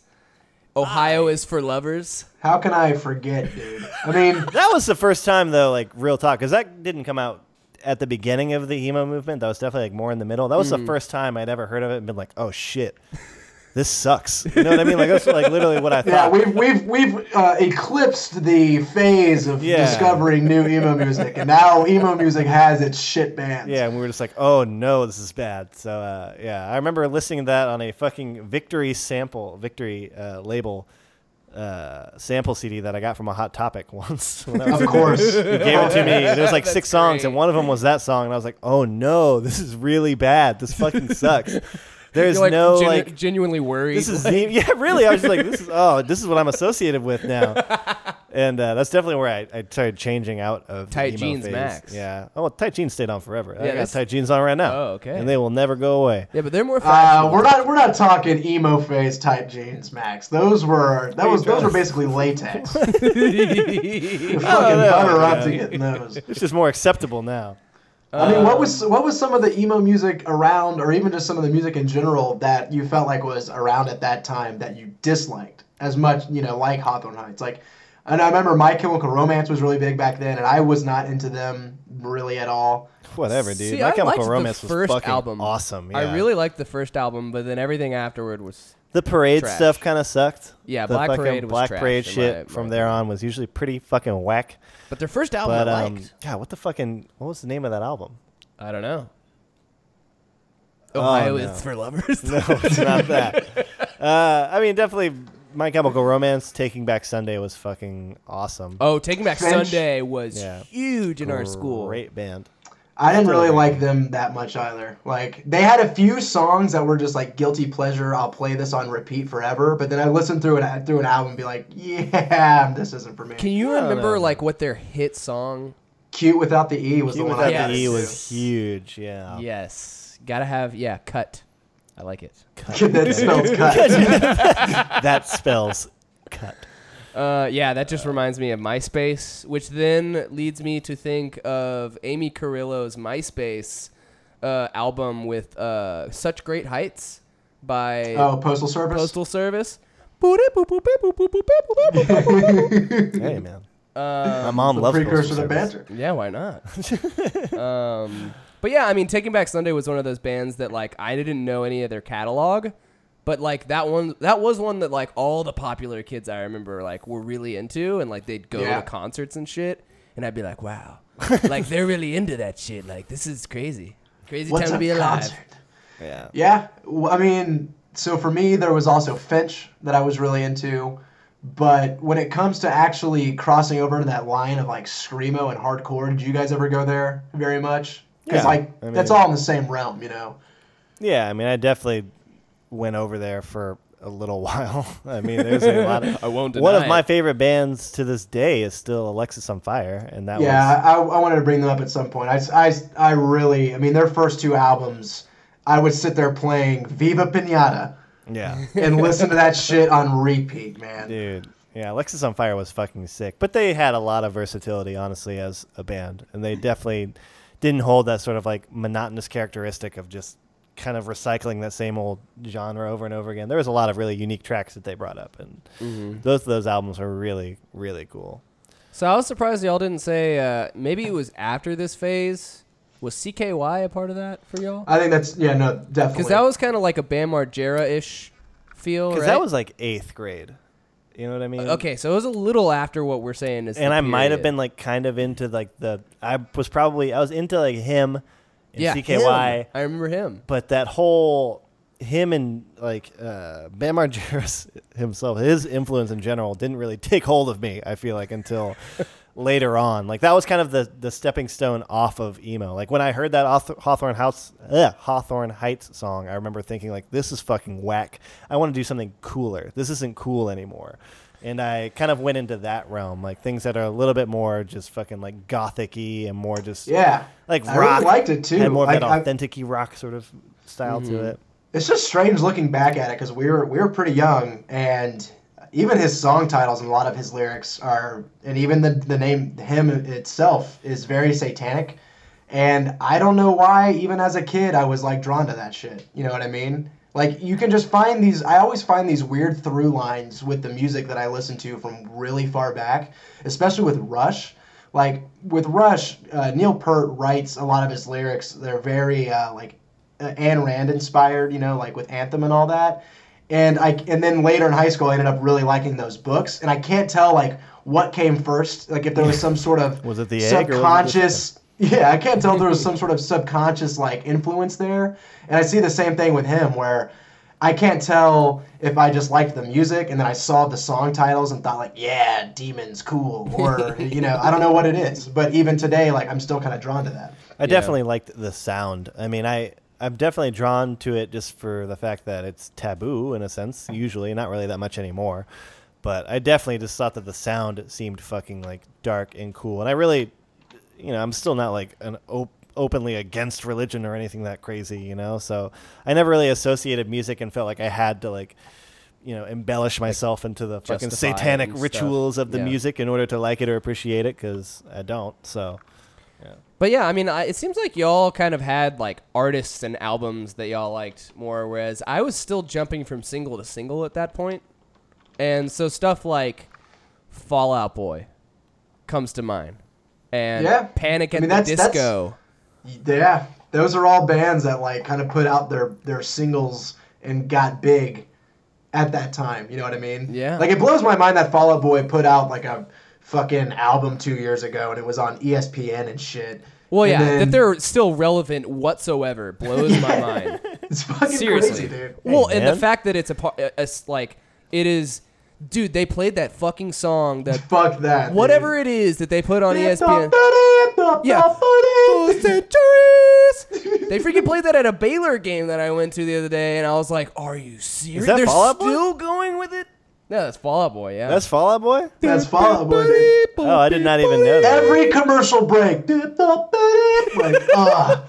Ohio is for lovers. How can I forget, dude? I mean, That was the first time though, like real talk, because that didn't come out at the beginning of the emo movement. That was definitely like more in the middle. That was Mm. the first time I'd ever heard of it and been like, oh shit, this sucks. You know what I mean? Like that's like literally what I thought. Yeah, we've we've we've uh, eclipsed the phase of Yeah. discovering new emo music, and now emo music has its shit bands. Yeah, and we were just like, oh no, this is bad. So uh, yeah, I remember listening to that on a fucking Victory sample, Victory uh, label uh, sample CD that I got from a Hot Topic once. when was Of course. He gave it to me. There was like That's six songs, great. and one of them was that song, and I was like, "Oh no, this is really bad. This fucking sucks." There's like, no genu- like. genuinely worried. This is the, yeah, really. I was just like, this is oh, this is what I'm associated with now, and uh, that's definitely where I, I started changing out of the Tight emo jeans phase. max. Yeah. Oh, well, tight jeans stayed on forever. Yeah, I got this- tight jeans on right now. Oh, okay. And they will never go away. yeah, but they're more Uh, fashionable. we're not we're not talking emo phase type jeans, Max. Those were that was those were basically latex. You fucking no, butter up to get those. It's just more acceptable now. I mean, what was what was some of the emo music around, or even just some of the music in general that you felt like was around at that time that you disliked as much, you know, like Hawthorne Heights, like. And I remember My Chemical Romance was really big back then, and I was not into them really at all. Whatever, dude. See, My I Chemical Romance the was fucking album. awesome. I really liked the first album, but then everything afterward was the parade trash. stuff kind of sucked. Yeah, the Black Parade was Black trash Parade shit my- from there on was usually pretty fucking whack. But their first album But I um, liked. God, what the fucking what was the name of that album? I don't know. Oh, Ohio no. is for lovers. No, it's not that. Uh, I mean, definitely, My Chemical Romance, Taking Back Sunday was fucking awesome. Oh, Taking Back French- Sunday was Yeah. huge in our school. Great band. I didn't really like them that much either. Like they had a few songs that were just like guilty pleasure. I'll play this on repeat forever. But then I listened through an through an album and be like, yeah, this isn't for me. Can you No, remember no. like what their hit song? Cute without the e was Cute the one Without I Yes. the E listened was huge. Yeah. Yes, gotta have yeah. Cut. I like it. to. that spells cut. that spells cut. Uh, yeah, that just reminds me of MySpace, which then leads me to think of Amy Carrillo's MySpace uh, album with uh, "Such Great Heights" by oh, postal service. Postal Service. Hey, man. My Um, mom the loves precursor to banter. yeah, why not? um, but yeah, I mean, Taking Back Sunday was one of those bands that like I didn't know any of their catalog, but like that one, that was one that like all the popular kids I remember like were really into, and like they'd go Yeah. to concerts and shit, and I'd be like, wow, like they're really into that shit. Like this is crazy, crazy What's time to a be alive. concert? Yeah. Yeah, w- I mean, so for me, there was also Finch that I was really into. But when it comes to actually crossing over to that line of like screamo and hardcore, did you guys ever go there very much? Because Yeah, like I that's all in the same realm, you know. Yeah, I mean, I definitely went over there for a little while. I mean, there's a lot. Of, I won't Deny one deny of my favorite bands to this day is still Alexisonfire, and that Yeah, was I, I wanted to bring them up at some point. I, I, I really, I mean, their first two albums, I would sit there playing Viva Pinata yeah, and listen to that shit on repeat, man. dude. Yeah, Alexisonfire was fucking sick, but they had a lot of versatility, honestly, as a band, and they definitely didn't hold that sort of like monotonous characteristic of just kind of recycling that same old genre over and over again. There was a lot of really unique tracks that they brought up, and Mm-hmm. both of those albums were really, really cool. So I was surprised y'all didn't say uh, maybe it was after this phase. Was CKY a part of that for y'all? I think that's yeah, no, definitely. Because that was kind of like a Bam Margera ish feel, Because right? that was like eighth grade. You know what I mean? okay. So it was a little after what we're saying is. and I might have been like kind of into like the I was probably I was into like him and yeah, CKY, him. I remember him. but that whole him and like uh, Bam Margera himself, his influence in general didn't really take hold of me. I feel like until later on, like that was kind of the the stepping stone off of emo. Like when I heard that Hawthorne House, ugh, Hawthorne Heights song, I remember thinking like, this is fucking whack. I want to do something cooler. This isn't cool anymore. And I kind of went into that realm, like things that are a little bit more just fucking like gothic-y and more just yeah, like I really liked it too. Had more of Like, that I- authentic rock sort of style to mm-hmm. it. it's just strange looking back at it because we were we were pretty young and even his song titles and a lot of his lyrics are and even the the name him itself is very satanic. And I don't know why even as a kid I was like drawn to that shit. You know what I mean? Like you can just find these I always find these weird through lines with the music that I listen to from really far back especially with Rush. Like with Rush uh, Neil Peart writes a lot of his lyrics. They're very uh, like uh, Rand inspired, you know, like with Anthem and all that. And I and then later in high school, I ended up really liking those books. And I can't tell like what came first, like if there was some sort of Was it the egg or was it the- subconscious. Yeah, I can't tell if there was some sort of subconscious like influence there. And I see the same thing with him, where I can't tell if I just liked the music and then I saw the song titles and thought like, yeah, demons, cool, or you know, I don't know what it is. But even today, like I'm still kind of drawn to that. I definitely liked the sound. I mean, I I'm definitely drawn to it just for the fact that it's taboo in a sense. Usually, not really that much anymore. But I definitely just thought that the sound seemed fucking like dark and cool. And I really, you know, I'm still not like an op- openly against religion or anything that crazy, you know. So I never really associated music and felt like I had to like. You know, embellish myself into the fucking satanic rituals of the Yeah. music in order to like it or appreciate it, because I don't. So, But yeah, I mean, I, it seems like y'all kind of had like artists and albums that y'all liked more, whereas I was still jumping from single to single at that point. And so stuff like Fall Out Boy comes to mind, and Yeah. Panic I mean, the that's- that's- Disco. Yeah, those are all bands that like kind of put out their their singles and got big at that time. You know what I mean? Yeah. Like it blows my mind that Fall Out Boy put out like a fucking album two years ago and it was on ESPN and shit. Well, And yeah, then- that they're still relevant whatsoever blows my mind. it's fucking Seriously, crazy, dude. Well, and the fact that it's a part, like it is, dude. They played that fucking song that Fuck that. whatever it is that they put on ESPN. Yeah. Yeah. Full centuries. they freaking played that at a Baylor game that I went to the other day, and I was like, "Are you serious? that They're Fall Out still going with it?" No, that's Fall Out Boy. Yeah, that's Fall Out Boy. That's Fall Out Boy, dude. Oh, I did not even know that. Every commercial break. Like, ah.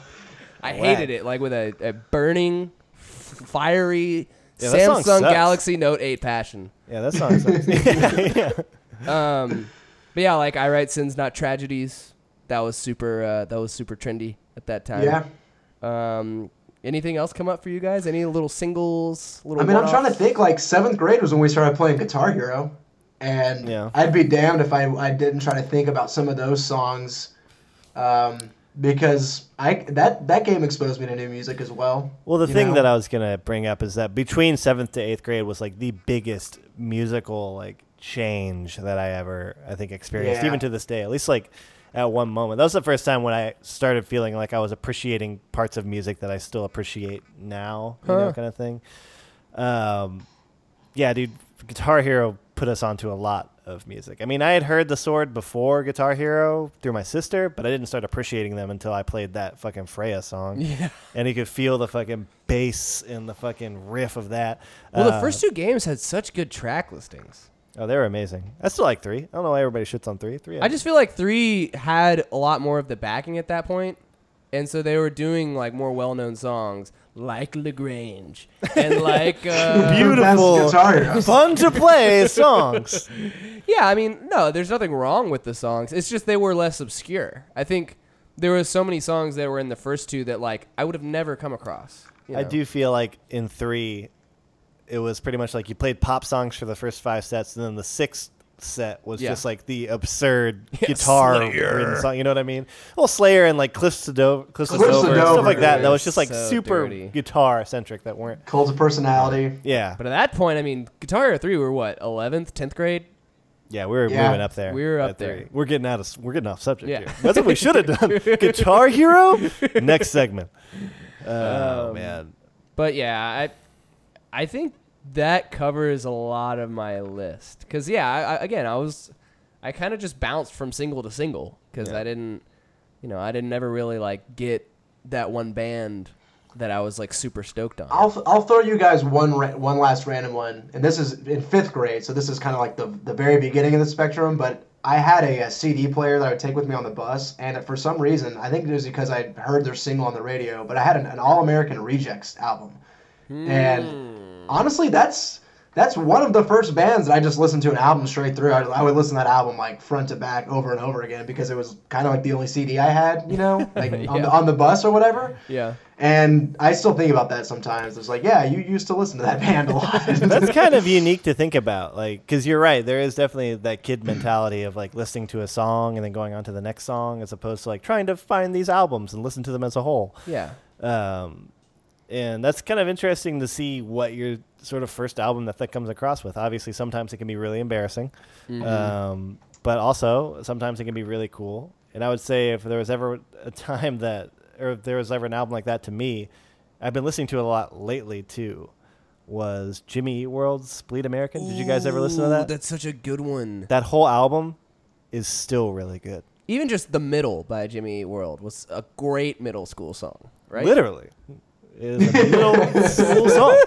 I hated it, like with a, a burning, f- fiery Yeah, that song Samsung sucks. Galaxy Note 8 passion. Yeah, that song sucks. Um, but yeah, like I write sins, not tragedies. That was super. Uh, that was super trendy at that time. Yeah. Um, anything else come up for you guys? Any little singles? Little I mean, I'm trying to think. Like seventh grade was when we started playing Guitar Hero, and Yeah. I'd be damned if I I didn't try to think about some of those songs, um, because I that that game exposed me to new music as well. well, the thing know? that I was gonna bring up is that between seventh to eighth grade was like the biggest musical like change that I ever I think experienced, Yeah. even to this day. At least like at one moment, that was the first time when I started feeling like I was appreciating parts of music that I still appreciate now, you know, kind of thing. Um, yeah, dude, Guitar Hero put us onto a lot of music. I mean, I had heard the sword before Guitar Hero through my sister, but I didn't start appreciating them until I played that fucking Freya song. Yeah. And you could feel the fucking bass and the fucking riff of that. Well, the Uh, first two games had such good track listings. Oh, they were amazing. I still like three. I don't know why everybody shits on three. Three. I just feel like three had a lot more of the backing at that point, and so they were doing like more well-known songs like La Grange and like uh, beautiful, Best Guitar Hero. fun to play songs. yeah. I mean, no, there's nothing wrong with the songs. It's just they were less obscure. I think there was so many songs that were in the first two that like I would have never come across. you I do feel like in three, it was pretty much like you played pop songs for the first five sets, and then the sixth set was Yeah. just like the absurd Yeah, guitar Slayer. written song. You know what I mean? Well, Slayer and like Cliffs of Dover, Cliffs Cliffs of Dover, Dover, stuff like that. That was just like So super guitar centric. That weren't. Cult of Personality. Yeah, But at that point, I mean, Guitar Hero three were what 11th, 10th grade. yeah, we were Yeah. moving up there. We were up at three. there. We're getting out of we're getting off subject Yeah. here. That's what we should have done. Guitar Hero. Next segment. Oh Um, man. But yeah, I I think that covers a lot of my list. Cause yeah, I, I, again, I was I kind of just bounced from single to single because Yeah. I didn't, you know, I didn't ever really like get that one band that I was like super stoked on. I'll, I'll throw you guys one ra- one last random one, and this is in fifth grade, so this is kind of like the the very beginning of the spectrum. But I had a, a CD player that I would take with me on the bus, and for some reason, I think it was because I heard their single on the radio. But I had an, an All American Rejects album, and hmm. Honestly, that's that's one of the first bands that I just listened to an album straight through. I, I would listen to that album like front to back over and over again because it was kind of like the only CD I had, you know, like on, the, on the bus or whatever. yeah. And I still think about that sometimes. It's like, yeah, you used to listen to that band a lot. That's kind of unique to think about, like, because you're right. There is definitely that kid mentality of like listening to a song and then going on to the next song, as opposed to like trying to find these albums and listen to them as a whole. Yeah. Um, and that's kind of interesting to see what your sort of first album that that comes across with. Obviously, sometimes it can be really embarrassing, um, but also sometimes it can be really cool. And I would say if there was ever a time that, or if there was ever an album like that to me, I've been listening to it a lot lately too. Was Jimmy Eat World's Bleed American? Did you guys ever listen to that? That's such a good one. That whole album is still really good. Even just the middle by Jimmy Eat World was a great middle school song, right? Literally, it is a little, school song.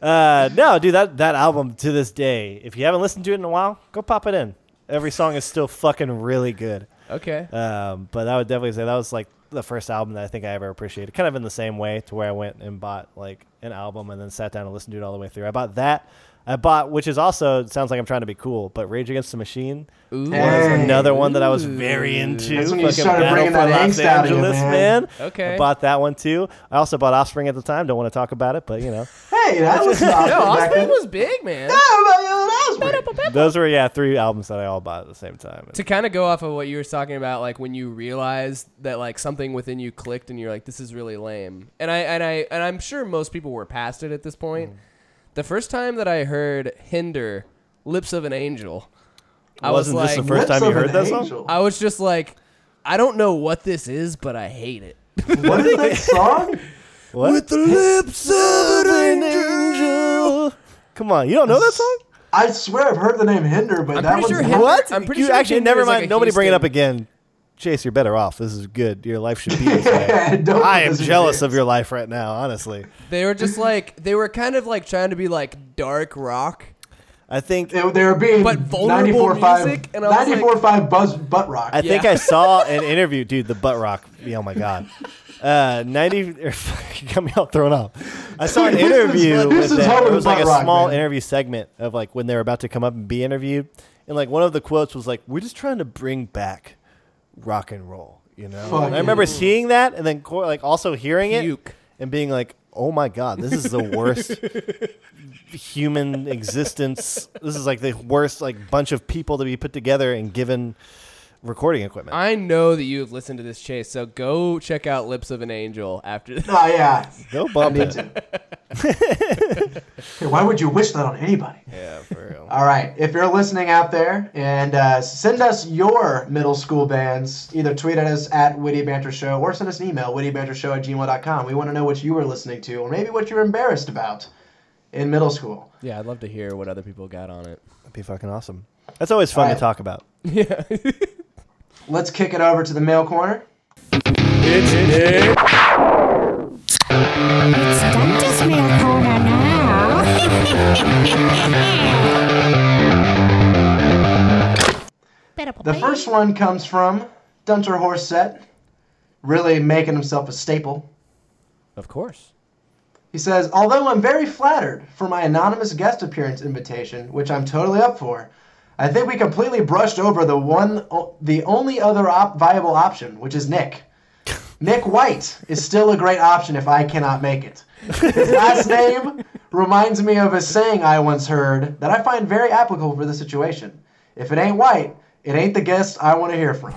Uh, no, dude, that that album to this day, if you haven't listened to it in a while, go pop it in. Every song is still fucking really good. Okay. Um, but I would definitely say that was like the first album that I think I ever appreciated. Kind of in the same way to where I went and bought like an album and then sat down and listened to it all the way through. I bought that. Uh, I bought, which is also sounds like I'm trying to be cool, but Rage Against the Machine Ooh. was Hey. another one that I was very into. That's when you Fucking started Battle bringing for that Los angst out of you, Angeles, man. Okay. I bought that one too. I also bought Offspring at the time. Don't want to talk about it, but you know, hey, that was not No, back Offspring was big, man. That was weird. those were yeah three albums that I all bought at the same time. to kind of go off of what you were talking about, like when you realized that like something within you clicked and you're like, this is really lame. And I and I and I'm sure most people were past it at this point. Mm. The first time that I heard Hinder, Lips of an Angel, I was Wasn't like, the first Lips time you of heard an that song? Angel. I was just like, I don't know what this is, but I hate it. What is that song? What? With the lips of an angel. Come on, you don't know that song? I swear I've heard the name Hinder, but I'm that pretty one's sure not- Hinder- What? I'm pretty you sure actually Hinder never is like mind. a Nobody bring it up Houston- again. Chase, you're better off. This is good. Your life should be this way. I am jealous of your life right now, honestly. They were just like they were kind of like trying to be like dark rock. I think They, they were being But vulnerable 94.5 music, and I was like- 94.5 buzz butt rock. I think I saw an interview, dude. The butt rock. Oh my god. Uh, ninety. You got me all thrown up. I saw an This is- interview this with is them. how It was like a rock, small man. interview segment of like when they were about to come up and be interviewed, and like one of the quotes was like, "We're just trying to bring back rock and roll." You know. Fuck And I remember seeing that, and then co- like also hearing it Puke. and being like, "Oh my god, this is the worst." human existence this is like the worst like bunch of people to be put together and given recording equipment I know that you have listened to this chase, so go check out Lips of an Angel after this. Oh, yeah. Go I bump it. Hey, Why would you wish that on anybody? Yeah, for real. All right. If you're listening out there, and uh, send us your middle school bands, either tweet at us at Witty Banter Show or send us an email, wittybantershow at gmail.com. We want to know what you were listening to or maybe what you're embarrassed about. in middle school. Yeah, I'd love to hear what other people got on it. That'd be fucking awesome. That's always fun Alright. to talk about. Yeah. Let's kick it over to the mail corner. It's Dentist Mail Corner now. The first one comes from Dunter Horset, really making himself a staple. of course. He says, Although I'm very flattered for my anonymous guest appearance invitation, which I'm totally up for, I think we completely brushed over the one, the only other op- viable option, which is Nick. Nick White is still a great option if I cannot make it. His last name reminds me of a saying I once heard that I find very applicable for the situation. If it ain't White, it ain't the guest I want to hear from.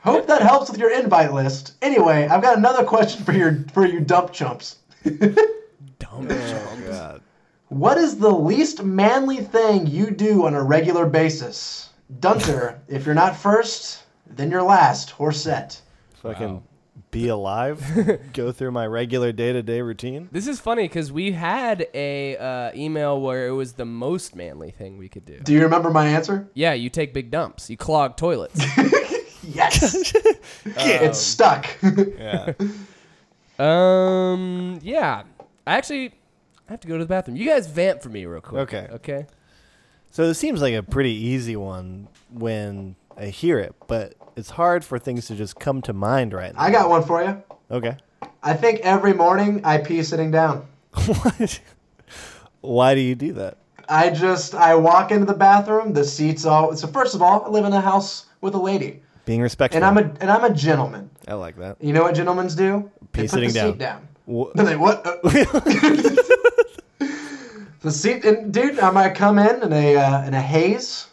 Hope that helps with your invite list. Anyway, I've got another question for your for you dump chumps. Oh, Dumb. God. What is the least manly thing you do on a regular basis? Dunter, if you're not first, then you're last. Horset. Fucking be alive. Go through my regular day to day routine. This is funny because we had a uh, email where it was the most manly thing we could do. Do you remember my answer? Yeah, you take big dumps. You clog toilets. Yes. it's stuck. Yeah. um. Yeah. I actually I have to go to the bathroom. You guys vamp for me real quick. Okay. Okay. So this seems like a pretty easy one when I hear it, but it's hard for things to just come to mind right now. I got one for you. Okay. I think every morning I pee sitting down. What? Why do you do that? I just I walk into the bathroom. The seats all. So first of all, I live in a house with a lady, Being respectful. and I'm a and I'm a gentleman. I like that. You know what gentlemen do? Pee they put sitting the down. seat down. Wha- Then they what? Uh, the seat, and dude, I might come in in a uh, in a haze.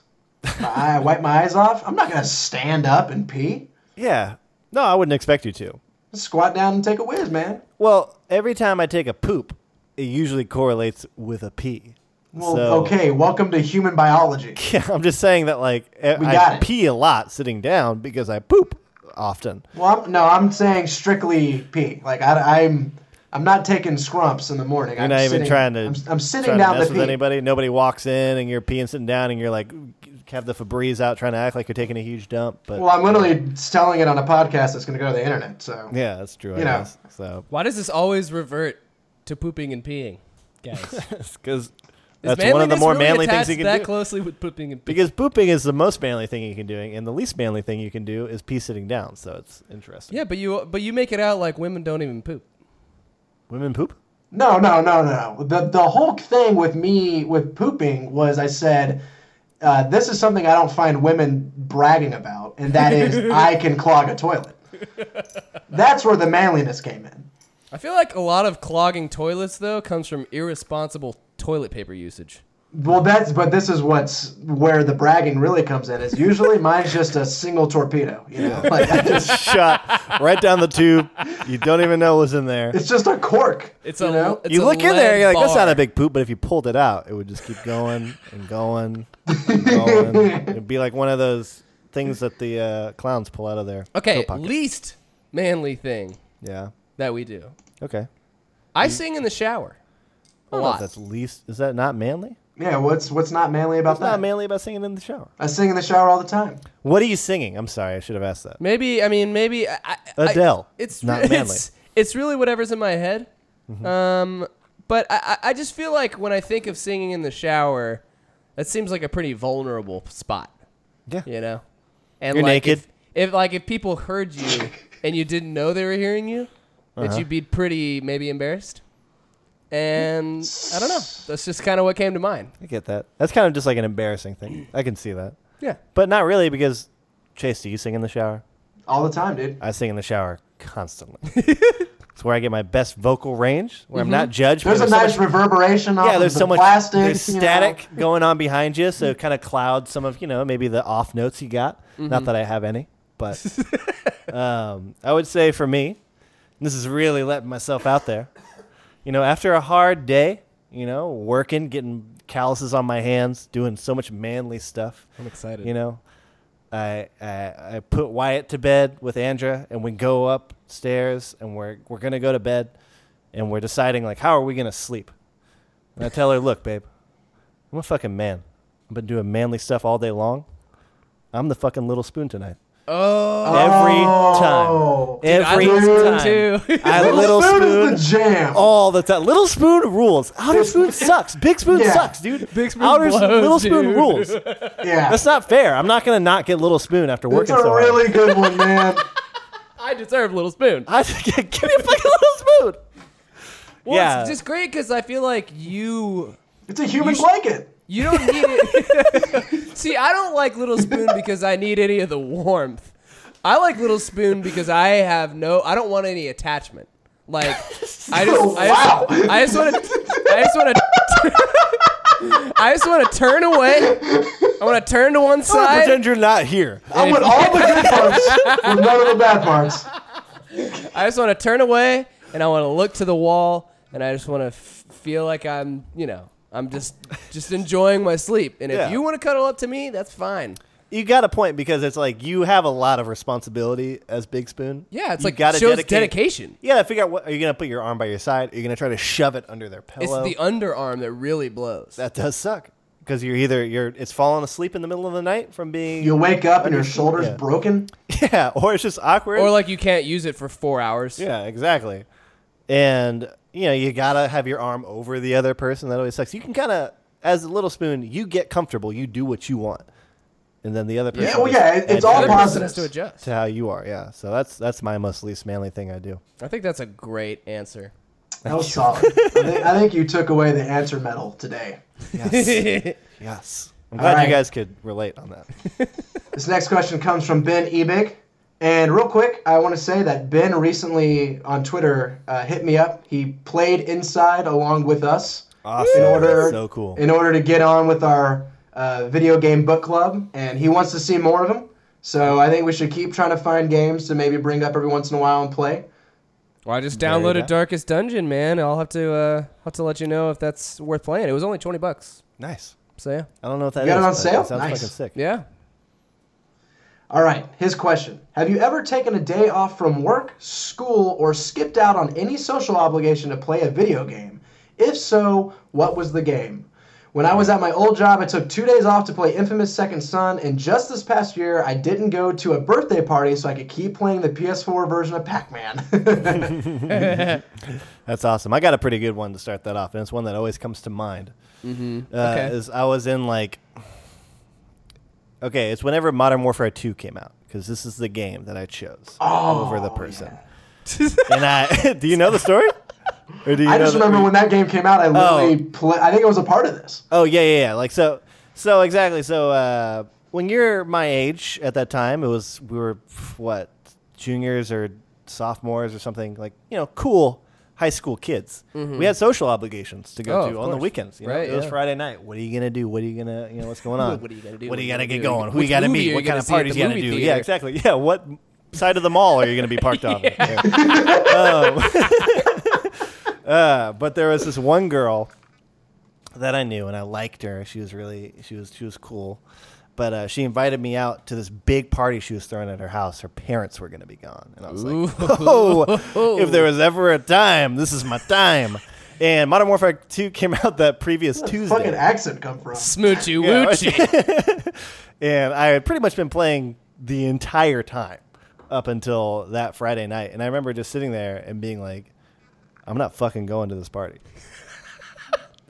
I wipe my eyes off. I'm not gonna stand up and pee. Yeah. No, I wouldn't expect you to. Squat down and take a whiz, man. Well, every time I take a poop, it usually correlates with a pee. Well, So- okay. Welcome to human biology. Yeah, I'm just saying that like We I pee a lot sitting down because I poop often. Well, I'm, no, I'm saying strictly pee. Like I, I'm, I'm not taking scrumps in the morning. You're I'm not even sitting, trying to. I'm, I'm sitting trying to down mess to with pee. anybody. Nobody walks in and you're peeing sitting down and you're like have the Febreze out trying to act like you're taking a huge dump. But Well, I'm literally telling it on a podcast that's going to go to the internet. So yeah, that's true. I You know. guess. So Why does this always revert to pooping and peeing, guys? because that's one of the more really manly things you can that do. closely with pooping and peeing? Because pooping is the most manly thing you can do, and the least manly thing you can do is pee sitting down. So it's interesting. Yeah, but you but you make it out like women don't even poop. Women poop. no, no, no, no. The the whole thing with me with pooping was I said. Uh, this is something I don't find women bragging about, and that is I can clog a toilet. That's where the manliness came in. I feel like a lot of clogging toilets though comes from irresponsible toilet paper usage. Well, that's but this is what's where the bragging really comes in. Is usually mine's just a single torpedo. You know, like I just, Shot right down the tube. You don't even know what's in there. it's just a cork. It's you a know? it's you a look in there, lead you're like, that's not a big poop, but if you pulled it out, it would just keep going and going and going. It'd be like one of those things that the uh, clowns pull out of their Okay, least manly thing Yeah. that we do. Okay. I sing in the shower. I A don't know if lot. that's least. Is that not manly? Yeah, what's what's not manly about It's that? not manly about singing in the shower. I sing in the shower all the time. What are you singing? I'm sorry, I should have asked that. Maybe I mean maybe I, I- Adele. I, it's Not manly. It's really whatever's in my head. Mm-hmm. Um, but I, I I just feel like when I think of singing in the shower, that seems like a pretty vulnerable spot. Yeah. You know, and You're like naked. If, if like if people heard you and you didn't know they were hearing you, that Uh-huh. you'd be pretty maybe embarrassed. And I don't know. That's just kind of what came to mind. I get that. That's kind of just like an embarrassing thing. I can see that. Yeah. But not really because, Chase, do you sing in the shower? All the time, dude. I sing in the shower constantly. it's where I get my best vocal range, where I'm not judged. There's a so nice much- reverberation off yeah, of there's the so much plastic. there's you know. static going on behind you, so it kind of clouds some of you know maybe the off notes you got. Not that I have any, but um, I would say for me, and this is really letting myself out there. You know, after a hard day, you know, working, getting calluses on my hands, doing so much manly stuff. I'm excited. You know, I, I I put Wyatt to bed with Andra, and we go upstairs, and we're we're gonna go to bed, and we're deciding like how are we gonna sleep. And I tell her, look, babe, I'm a fucking man. I've been doing manly stuff all day long. I'm the fucking little spoon tonight. Oh, Every Oh. time. Every I Spoon time. too. I Little, little spoon, spoon is the jam. all the time. Little spoon rules. Outer spoon sucks. Big spoon Yeah. sucks, dude. Big spoon Outer blows, little spoon dude. rules. yeah. That's not fair. I'm not gonna not get little spoon after It's working a so hard. That's a really good one, man. I deserve little spoon. I give me a fucking little spoon. Well, Yeah. it's just great because I feel like you It's a human You sh- blanket. You don't need it. See, I don't like little spoon because I need any of the warmth. I like little spoon because I have no. I don't want any attachment. Like I just, I Wow. just, I just want to, I just want to, I just want to turn away. I want to turn to one I side. pretend you're not here. I want all the good parts with none of the bad parts. I just want to turn away and I want to look to the wall and I just want to f- feel like I'm, you know, I'm just just enjoying my sleep. And if you want to cuddle up to me, that's fine. You got a point because it's like you have a lot of responsibility as Big Spoon. Yeah, it's You like gotta shows dedicate- dedication. You gotta figure out what are you gonna put your arm by your side? Are you gonna try to shove it under their pillow? It's pillow? the underarm that really blows. that does suck because you're either you're it's falling asleep in the middle of the night from being You wake up and your shoulder's Yeah. broken. yeah, or it's just awkward. or like you can't use it for four hours. yeah, exactly. And you know you gotta have your arm over the other person. That always sucks. You can kind of as a little spoon, you get comfortable. You do what you want, and then the other person. Yeah, well, yeah, it- it's all positive to adjust to how you are. Yeah, so that's that's my most least manly thing I do. I think that's a great answer. That was solid. I think, I think you took away the answer medal today. Yes, yes. I'm glad right. you guys could relate on that. This next question comes from Ben Ebig. And real quick, I want to say that Ben recently on Twitter uh, hit me up. He played inside along with us Awesome. in order so cool. in order to get on with our uh, video game book club, and he wants to see more of them. So I think we should keep trying to find games to maybe bring up every once in a while and play. Well, I just There you downloaded go. Darkest Dungeon, man. I'll have to uh, have to let you know if that's worth playing. It was only twenty bucks. nice. So yeah, I don't know if that is. You got it on but sale? sounds Nice. fucking sick. yeah. All right, his question. Have you ever taken a day off from work, school, or skipped out on any social obligation to play a video game? If so, what was the game? When I was at my old job, I took two days off to play Infamous Second Son, and just this past year, I didn't go to a birthday party so I could keep playing the PS4 version of Pac Man. That's awesome. I got a pretty good one to start that off, and it's one that always comes to mind. Mm-hmm. Uh, Okay. Is I was in like, okay, it's whenever Modern Warfare Two came out because this is the game that I chose over the person. and I, do you know the story? Or do you I just remember when that game came out, I literally play. I think I was a part of this. Oh yeah, yeah, yeah. Like so, so exactly. So uh, when you're my age at that time, it was we were what juniors or sophomores or something like you know cool high school kids. We had social obligations to go Oh, to on the weekends. You know? Right, it was yeah. Friday night. What are you gonna do? What are you gonna you know what's going on? What are you gonna do? What do you What are gotta you gonna do? going? Who Which you gotta are meet? What kind of parties you gotta do? theater? Yeah, exactly. Yeah, what side of the mall are you gonna be parked on? Um, uh, but there was this one girl that I knew and I liked her. She was really she was she was cool. But uh, she invited me out to this big party she was throwing at her house. Her parents were going to be gone, and I was like, "Oh, if there was ever a time, this is my time." And Modern Warfare Two came out that previous Fucking Tuesday, Fucking accent come from? Smoochy Yeah, woochy. and I had pretty much been playing the entire time up until that Friday night. And I remember just sitting there and being like, "I'm not fucking going to this party."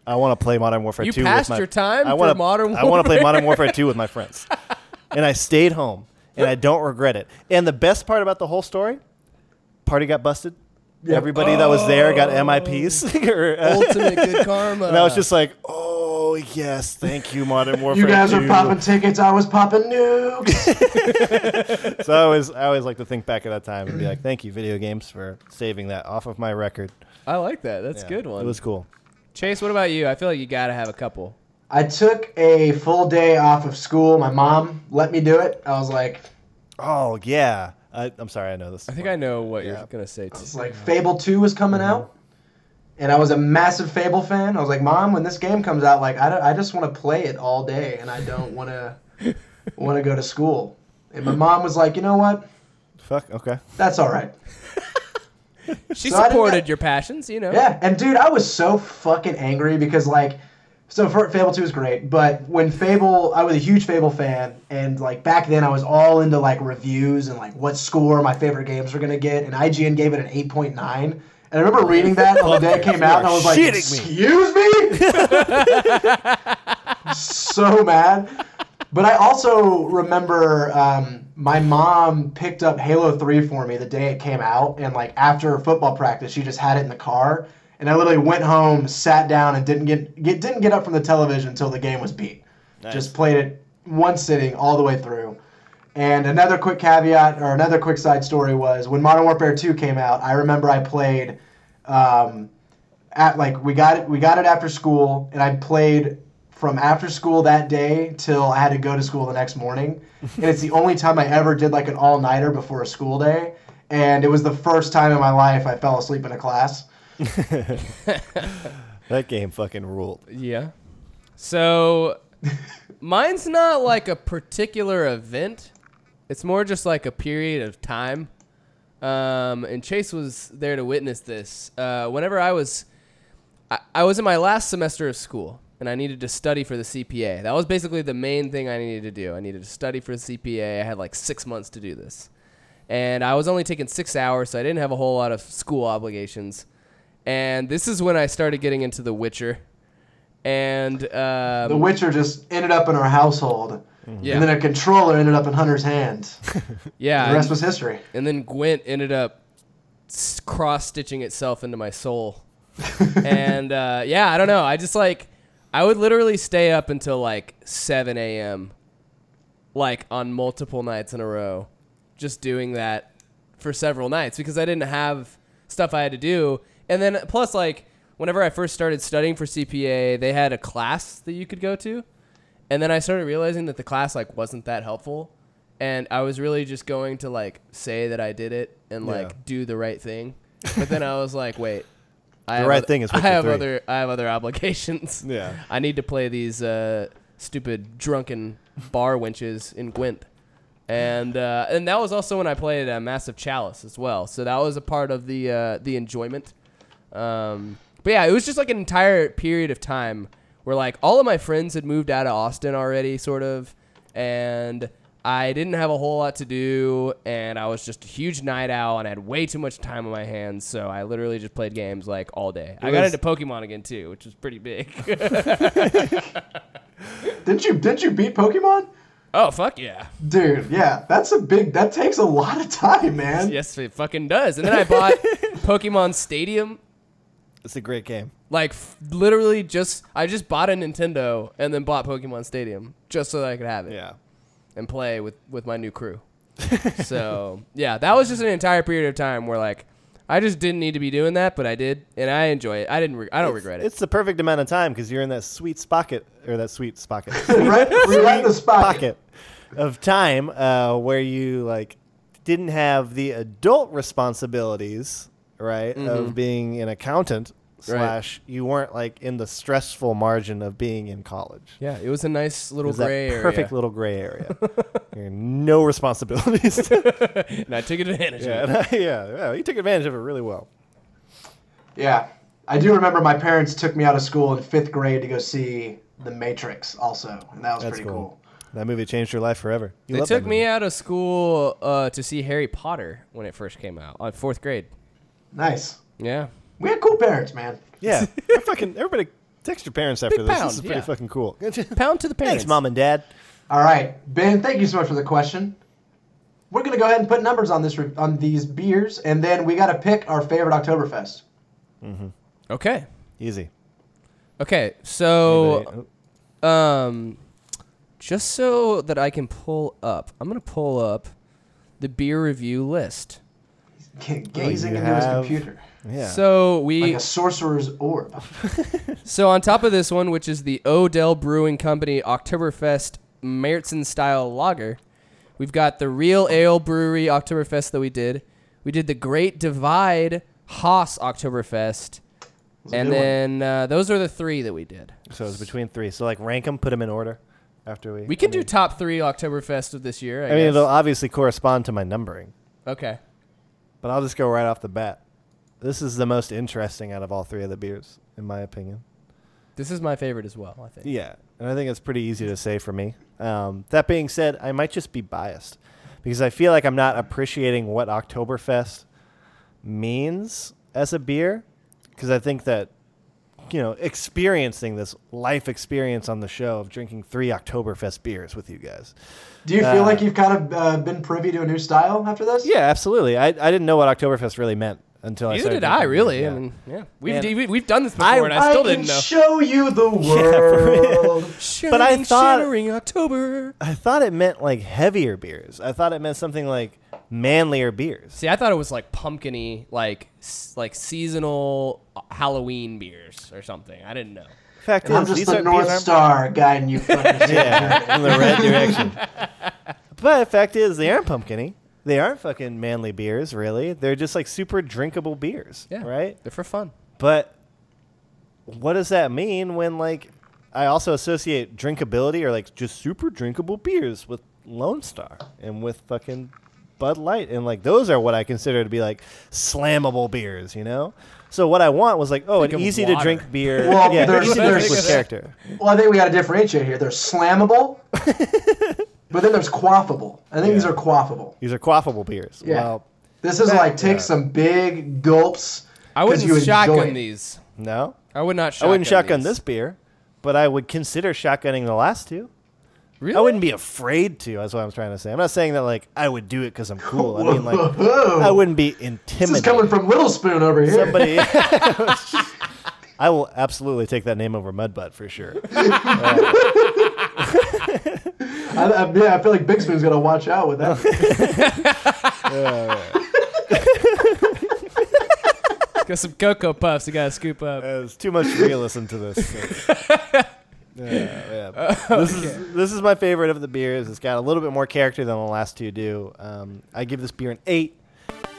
I want to play Modern Warfare You 2 passed with my, your time I wanna, Modern I want to play Modern Warfare 2 with my friends. and I stayed home and I don't regret it. And the best part about the whole story, party got busted. Everybody that was there got MIPs. or, uh, Ultimate good karma. and I was just like, "Oh, yes, thank you Modern Warfare You guys 2. are popping tickets. I was popping nukes. So I always I always like to think back at that time and be like, "Thank you video games for saving that off of my record." I like that. That's a Yeah, good one. It was cool. Chase, what about you? I feel like you gotta have a couple. I took a full day off of school. My mom let me do it. I was like, Oh yeah. I, I'm sorry, I know this. I think I know what Yeah. you're gonna say. Too. it's like Fable 2 was coming Mm-hmm. out. And I was a massive Fable fan. I was like, Mom, when this game comes out, like I, don't- I just want to play it all day, and I don't want to want to go to school. And my mom was like, you know what? Fuck. Okay. That's all right. She So supported your passions, you know. Yeah, and dude, I was so fucking angry because like, so for, Fable Two is great, but when Fable, I was a huge Fable fan, and like back then I was all into like reviews and like what score my favorite games were gonna get, and IGN gave it an eight point nine. And I remember reading that on the day it came out, and I was like, shitting me. "Excuse me!" so mad. But I also remember um, my mom picked up Halo 3 for me the day it came out, and like after football practice, she just had it in the car, and I literally went home, sat down, and didn't get, get didn't get up from the television until the game was beat. Just played it one sitting all the way through. And another quick caveat or another quick side story was when Modern Warfare 2 came out, I remember I played um, at like we got it we got it after school and I played from after school that day till I had to go to school the next morning. and it's the only time I ever did like an all-nighter before a school day. And it was the first time in my life I fell asleep in a class. That game fucking ruled. Yeah. So mine's not like a particular event. It's more just like a period of time. Um, and Chase was there to witness this. Uh, whenever I was, I, I was in my last semester of school, and I needed to study for the CPA. That was basically the main thing I needed to do. I needed to study for the CPA. I had like six months to do this, and I was only taking six hours, so I didn't have a whole lot of school obligations. And this is when I started getting into The Witcher, and um, The Witcher just ended up in our household. yeah, And then a controller ended up in Hunter's hands. yeah, The rest and- was history. and then Gwent ended up cross stitching itself into my soul. and uh, yeah, I don't know. I just like I would literally stay up until like 7 a.m. like on multiple nights in a row, just doing that for several nights because I didn't have stuff I had to do. And then plus like whenever I first started studying for CPA, they had a class that you could go to. And then I started realizing that the class like wasn't that helpful and I was really just going to like say that I did it and like Yeah. do the right thing. But then I was like, wait. I The have right oth- thing is I Witcher have 3. other I have other obligations. Yeah. I need to play these uh, stupid drunken bar wenches in Gwent. And uh, and that was also when I played uh, Massive Chalice as well. So that was a part of the uh, the enjoyment. Um, but yeah, it was just like an entire period of time where like all of my friends had moved out of Austin already, sort of, and I didn't have a whole lot to do, and I was just a huge night owl and I had way too much time on my hands, so I literally just played games like all day. I got was- into Pokemon again too, which was pretty big. Didn't you didn't you beat Pokemon? oh fuck yeah! Dude, yeah, that's a big that takes a lot of time, man. Yes, it fucking does. And then I bought Pokemon Stadium. It's a great game. Like f- literally, just I just bought a Nintendo and then bought Pokemon Stadium just so that I could have it Yeah. And play with with my new crew. so yeah, that was just an entire period of time where like I just didn't need to be doing that, but I did, and I enjoy it. I didn't. Re- I don't regret it. It's the perfect amount of time because you're in that sweet spocket or that sweet spocket. right, we're right in the spot. pocket of time uh, where you like didn't have the adult responsibilities, right, of being an accountant. Slash, you weren't like in the stressful margin of being in college. yeah, it was a nice little It was that gray area. perfect little gray area. You're no responsibilities. and I took advantage yeah, of it. and I- yeah, yeah, you took advantage of it really well. Yeah, I do remember my parents took me out of school in fifth grade to go see The Matrix, also, and that was That's pretty cool. cool. That movie changed your life forever. You They love that took me movie. out of school uh, to see Harry Potter when it first came out, on fourth grade. Nice. Yeah. We had cool parents, man. Yeah, fucking everybody text your parents after Big this. pound, this is pretty yeah. fucking cool. Pound to the parents. Thanks, mom and dad. All right, Ben. Thank you so much for the question. We're gonna go ahead and put numbers on this re- on these beers, and then we gotta pick our favorite Oktoberfest. Mhm. Okay. Easy. Okay. So, Anybody- um, just so that I can pull up, I'm gonna pull up the beer review list. G- Gazing you into his have- computer yeah. So we like a sorcerer's orb. So on top of this one, which is the Odell Brewing Company Oktoberfest Märzen style lager, we've got the Real Ale Brewery Oktoberfest that we did. We did the Great Divide Hoss Oktoberfest, and then uh, those are the three that we did. So it's between three. So like rank them, put them in order. After we, We can I do top three Oktoberfest of this year. I, I mean, guess. it'll obviously correspond to my numbering, okay. but I'll just go right off the bat. This is the most interesting out of all three of the beers, in my opinion. This is my favorite as well. I think. Yeah, and I think it's pretty easy to say for me. Um, that being said, I might just be biased because I feel like I'm not appreciating what Oktoberfest means as a beer because I think that you know experiencing this life experience on the show of drinking three Oktoberfest beers with you guys. Do you feel Uh, like you've kind of uh, been privy to a new style after this? Yeah, absolutely. I, I didn't know what Oktoberfest really meant until I Neither started did I. Really. beer. I mean, yeah. We've And- we, we've done this before, I- and I still didn't know. I didn't can know. show you the world. But I thought- shimmering October. I thought it meant like heavier beers. I thought it meant something like manlier beers. See, I thought it was like pumpkiny, like s- like seasonal uh, Halloween beers or something. I didn't know. Fact and I'm is, just these the are, North these aren't- Star guiding you fuckers. Yeah, in the right direction. But the fact is, they aren't pumpkiny. They aren't fucking manly beers, really. They're just like super drinkable beers, Yeah. right? They're for fun. But what does that mean when like I also associate drinkability or like just super drinkable beers with Lone Star and with fucking Bud Light and like those are what I consider to be like slammable beers, you know? So what I want was like, oh, Think an easy water. to drink beer. Well, yeah, there's- easy to drink there's- with character. Well, I think we got to differentiate here. They're slammable, but then there's quaffable. I think these are quaffable. These are quaffable beers. Yeah. Well, This is That- like take yeah. some big gulps. I wouldn't you enjoy shotgun it. these. no. I would not. I Shotgun wouldn't shotgun these. this beer, but I would consider shotgunning the last two. Really? I wouldn't be afraid to. That's what I'm trying to say. I'm not saying that like I would do it because I'm cool. I mean like I wouldn't be intimidated. This is coming from Little Spoon over here. somebody. I will absolutely take that name over Mudbutt for sure. I, I, yeah, I feel like Big Spoon's gonna watch out with that. Got some cocoa puffs. You gotta scoop up. There's too much realism to this. so. Yeah, yeah. This is this is my favorite of the beers. It's got a little bit more character than the last two do. Um, I give this beer an eight.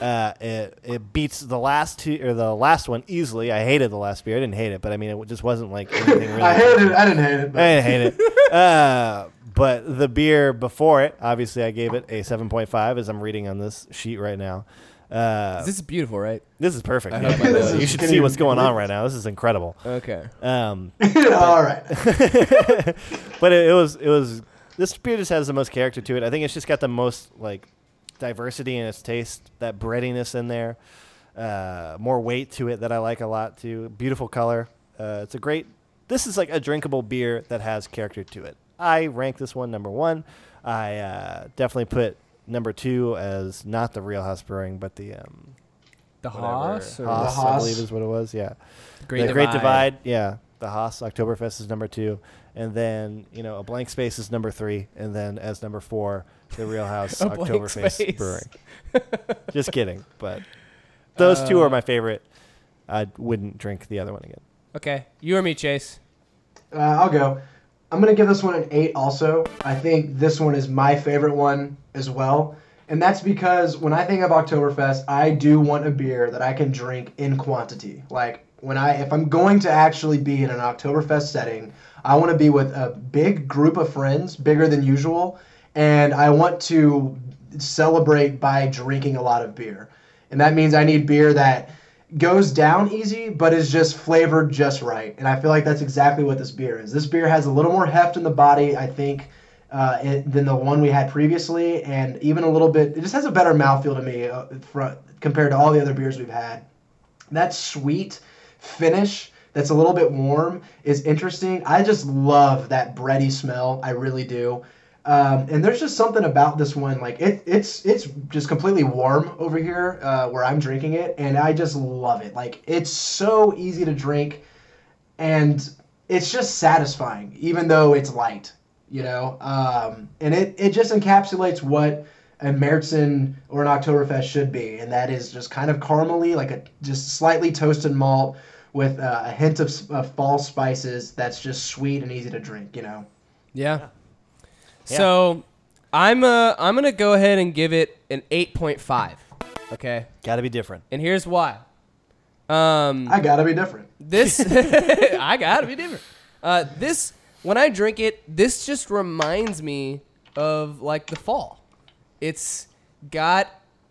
Uh, it it beats the last two or the last one easily. I hated the last beer. I didn't hate it, but I mean it just wasn't like anything really. I hated it. I didn't hate it. I But didn't hate it. Uh, but the beer before it, obviously, I gave it a 7.5 as I'm reading on this sheet right now. Uh, This is beautiful, right? this is perfect. Yeah, hope I you This should see what's going on right now. This is incredible. Okay. Um, all right. but it, it was it was this beer just has the most character to it. I think it's just got the most like diversity in its taste, that breadiness in there, uh, more weight to it that I like a lot too. Beautiful color. Uh, it's a great. This is like a drinkable beer that has character to it. I rank this one number one. I uh, definitely put number two as not the Real House Brewing, but the um, The. Haas or Haas, The I believe is what it was. Yeah Great the Divide. Great Divide, yeah. The Haas Oktoberfest is number two, and then you know a blank space is number three, and then as number four, the Real House A blank Oktoberfest space. Brewing. Just kidding, but those two Uh, are my favorite. I wouldn't drink the other one again. Okay, you or me, Chase? Uh, I'll go. I'm gonna give this one an eight. Also, I think this one is my favorite one as well, and that's because when I think of Oktoberfest, I do want a beer that I can drink in quantity. Like when I, if I'm going to actually be in an Oktoberfest setting, I want to be with a big group of friends, bigger than usual, and I want to celebrate by drinking a lot of beer, and that means I need beer that goes down easy, but is just flavored just right. And I feel like that's exactly what this beer is. This beer has a little more heft in the body, I think, uh, it, than the one we had previously, and even a little bit. It just has a better mouthfeel to me uh, fr- compared to all the other beers we've had. That sweet finish that's a little bit warm is interesting. I just love that bready smell. I really do. Um, and there's just something about this one, like it, it's it's just completely warm over here uh, where I'm drinking it, and I just love it. Like it's so easy to drink, and it's just satisfying, even though it's light, you know. Um, and it it just encapsulates what a Märzen or an Oktoberfest should be, and that is just kind of caramely, like a just slightly toasted malt with uh, a hint of, s- of fall spices. That's just sweet and easy to drink, you know. Yeah. So, I'm uh I'm gonna go ahead and give it an eight point five. Okay, Got to be different. and here's why. Um, I gotta be different. This I gotta be different. Uh, this when I drink it, this just reminds me of like the fall. It's got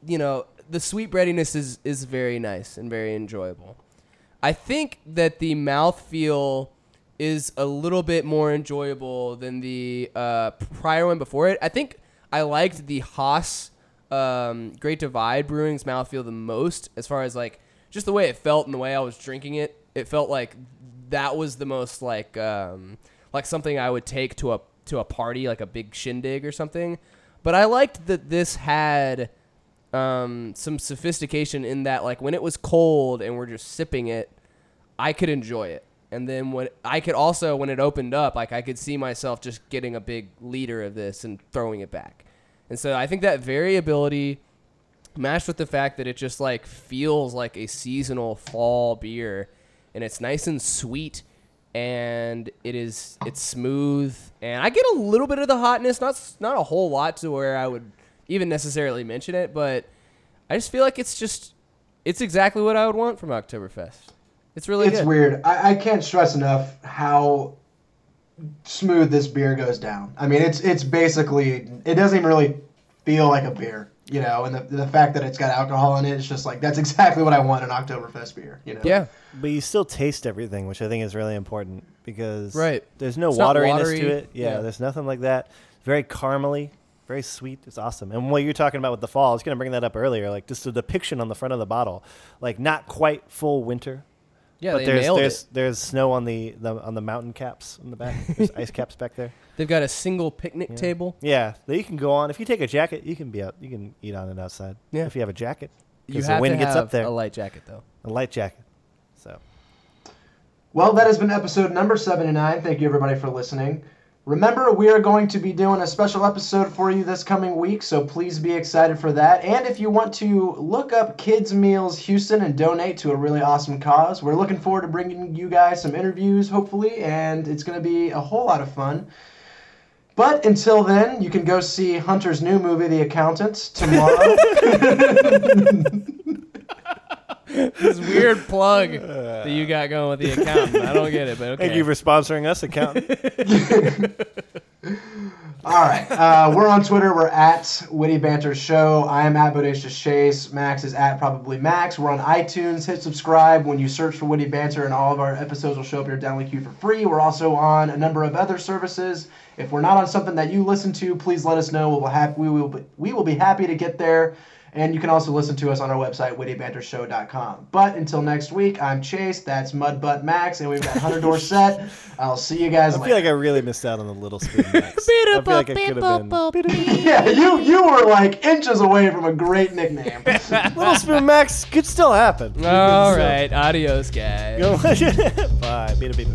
you know the sweet breadiness is is very nice and very enjoyable. I think that the mouthfeel is a little bit more enjoyable than the uh, prior one before it. I think I liked the Hoss um, Great Divide Brewing's mouthfeel the most, as far as like just the way it felt and the way I was drinking it. It felt like that was the most like um, like something I would take to a to a party, like a big shindig or something. But I liked that this had um, some sophistication in that, like when it was cold and we're just sipping it, I could enjoy it. And then when I could also, when it opened up, like I could see myself just getting a big liter of this and throwing it back. And so I think that variability matched with the fact that it just like feels like a seasonal fall beer and it's nice and sweet and it is it's smooth and I get a little bit of the hotness not not a whole lot to where I would even necessarily mention it but I just feel like it's just it's exactly what I would want from Oktoberfest. It's really it's good. weird. I, I can't stress enough how smooth this beer goes down. I mean, it's it's basically it doesn't even really feel like a beer, you know. And the the fact that it's got alcohol in it, it's just like that's exactly what I want in Oktoberfest beer, you know. Yeah. But you still taste everything, which I think is really important because Right. there's no It's wateriness watery. to it. Yeah, Yeah. there's nothing like that. Very caramely, very sweet. It's awesome. And what you're talking about with the fall, I was going to bring that up earlier. Like just the depiction on the front of the bottle, like not quite full winter, Yeah, but they there's nailed there's it. there's snow on the, the on the mountain caps on the back. There's ice caps back there. They've got a single picnic table. Yeah, that you can go on. If you take a jacket, you can be out. You can eat on it outside. Yeah. If you have a jacket, You because have the wind to gets have up there. a light jacket though. a light jacket. So Well, that has been episode number 79. Thank you, everybody, for listening. Remember, we are going to be doing a special episode for you this coming week, so please be excited for that. And if you want to look up Kids Meals Houston and donate to a really awesome cause, we're looking forward to bringing you guys some interviews, hopefully, and it's going to be a whole lot of fun. But until then, you can go see Hunter's new movie, The Accountant, tomorrow. this weird plug that you got going with the accountant. I don't get it, but okay. thank you for sponsoring us, accountant. All right. Uh, we're on Twitter. We're at Witty Banter Show. I am at Bodacious Chase. Max is at Probably Max. We're on iTunes. Hit subscribe when you search for Witty Banter, and all of our episodes will show up in your download queue for free. We're also on a number of other services. If we're not on something that you listen to, please let us know. We'll have, we, will be, we will be happy to get there. And you can also listen to us on our website, wittybantershow.com. But until next week, I'm Chase. That's Mudbutt Max, and we've got Hunter Dorset. I'll see you guys I later. feel like I really missed out on the little spoon Max. I feel like I could have been. Yeah, you you were like inches away from a great nickname. Little spoon Max could still happen. All right, adios, guys. Bye. Beat a beat.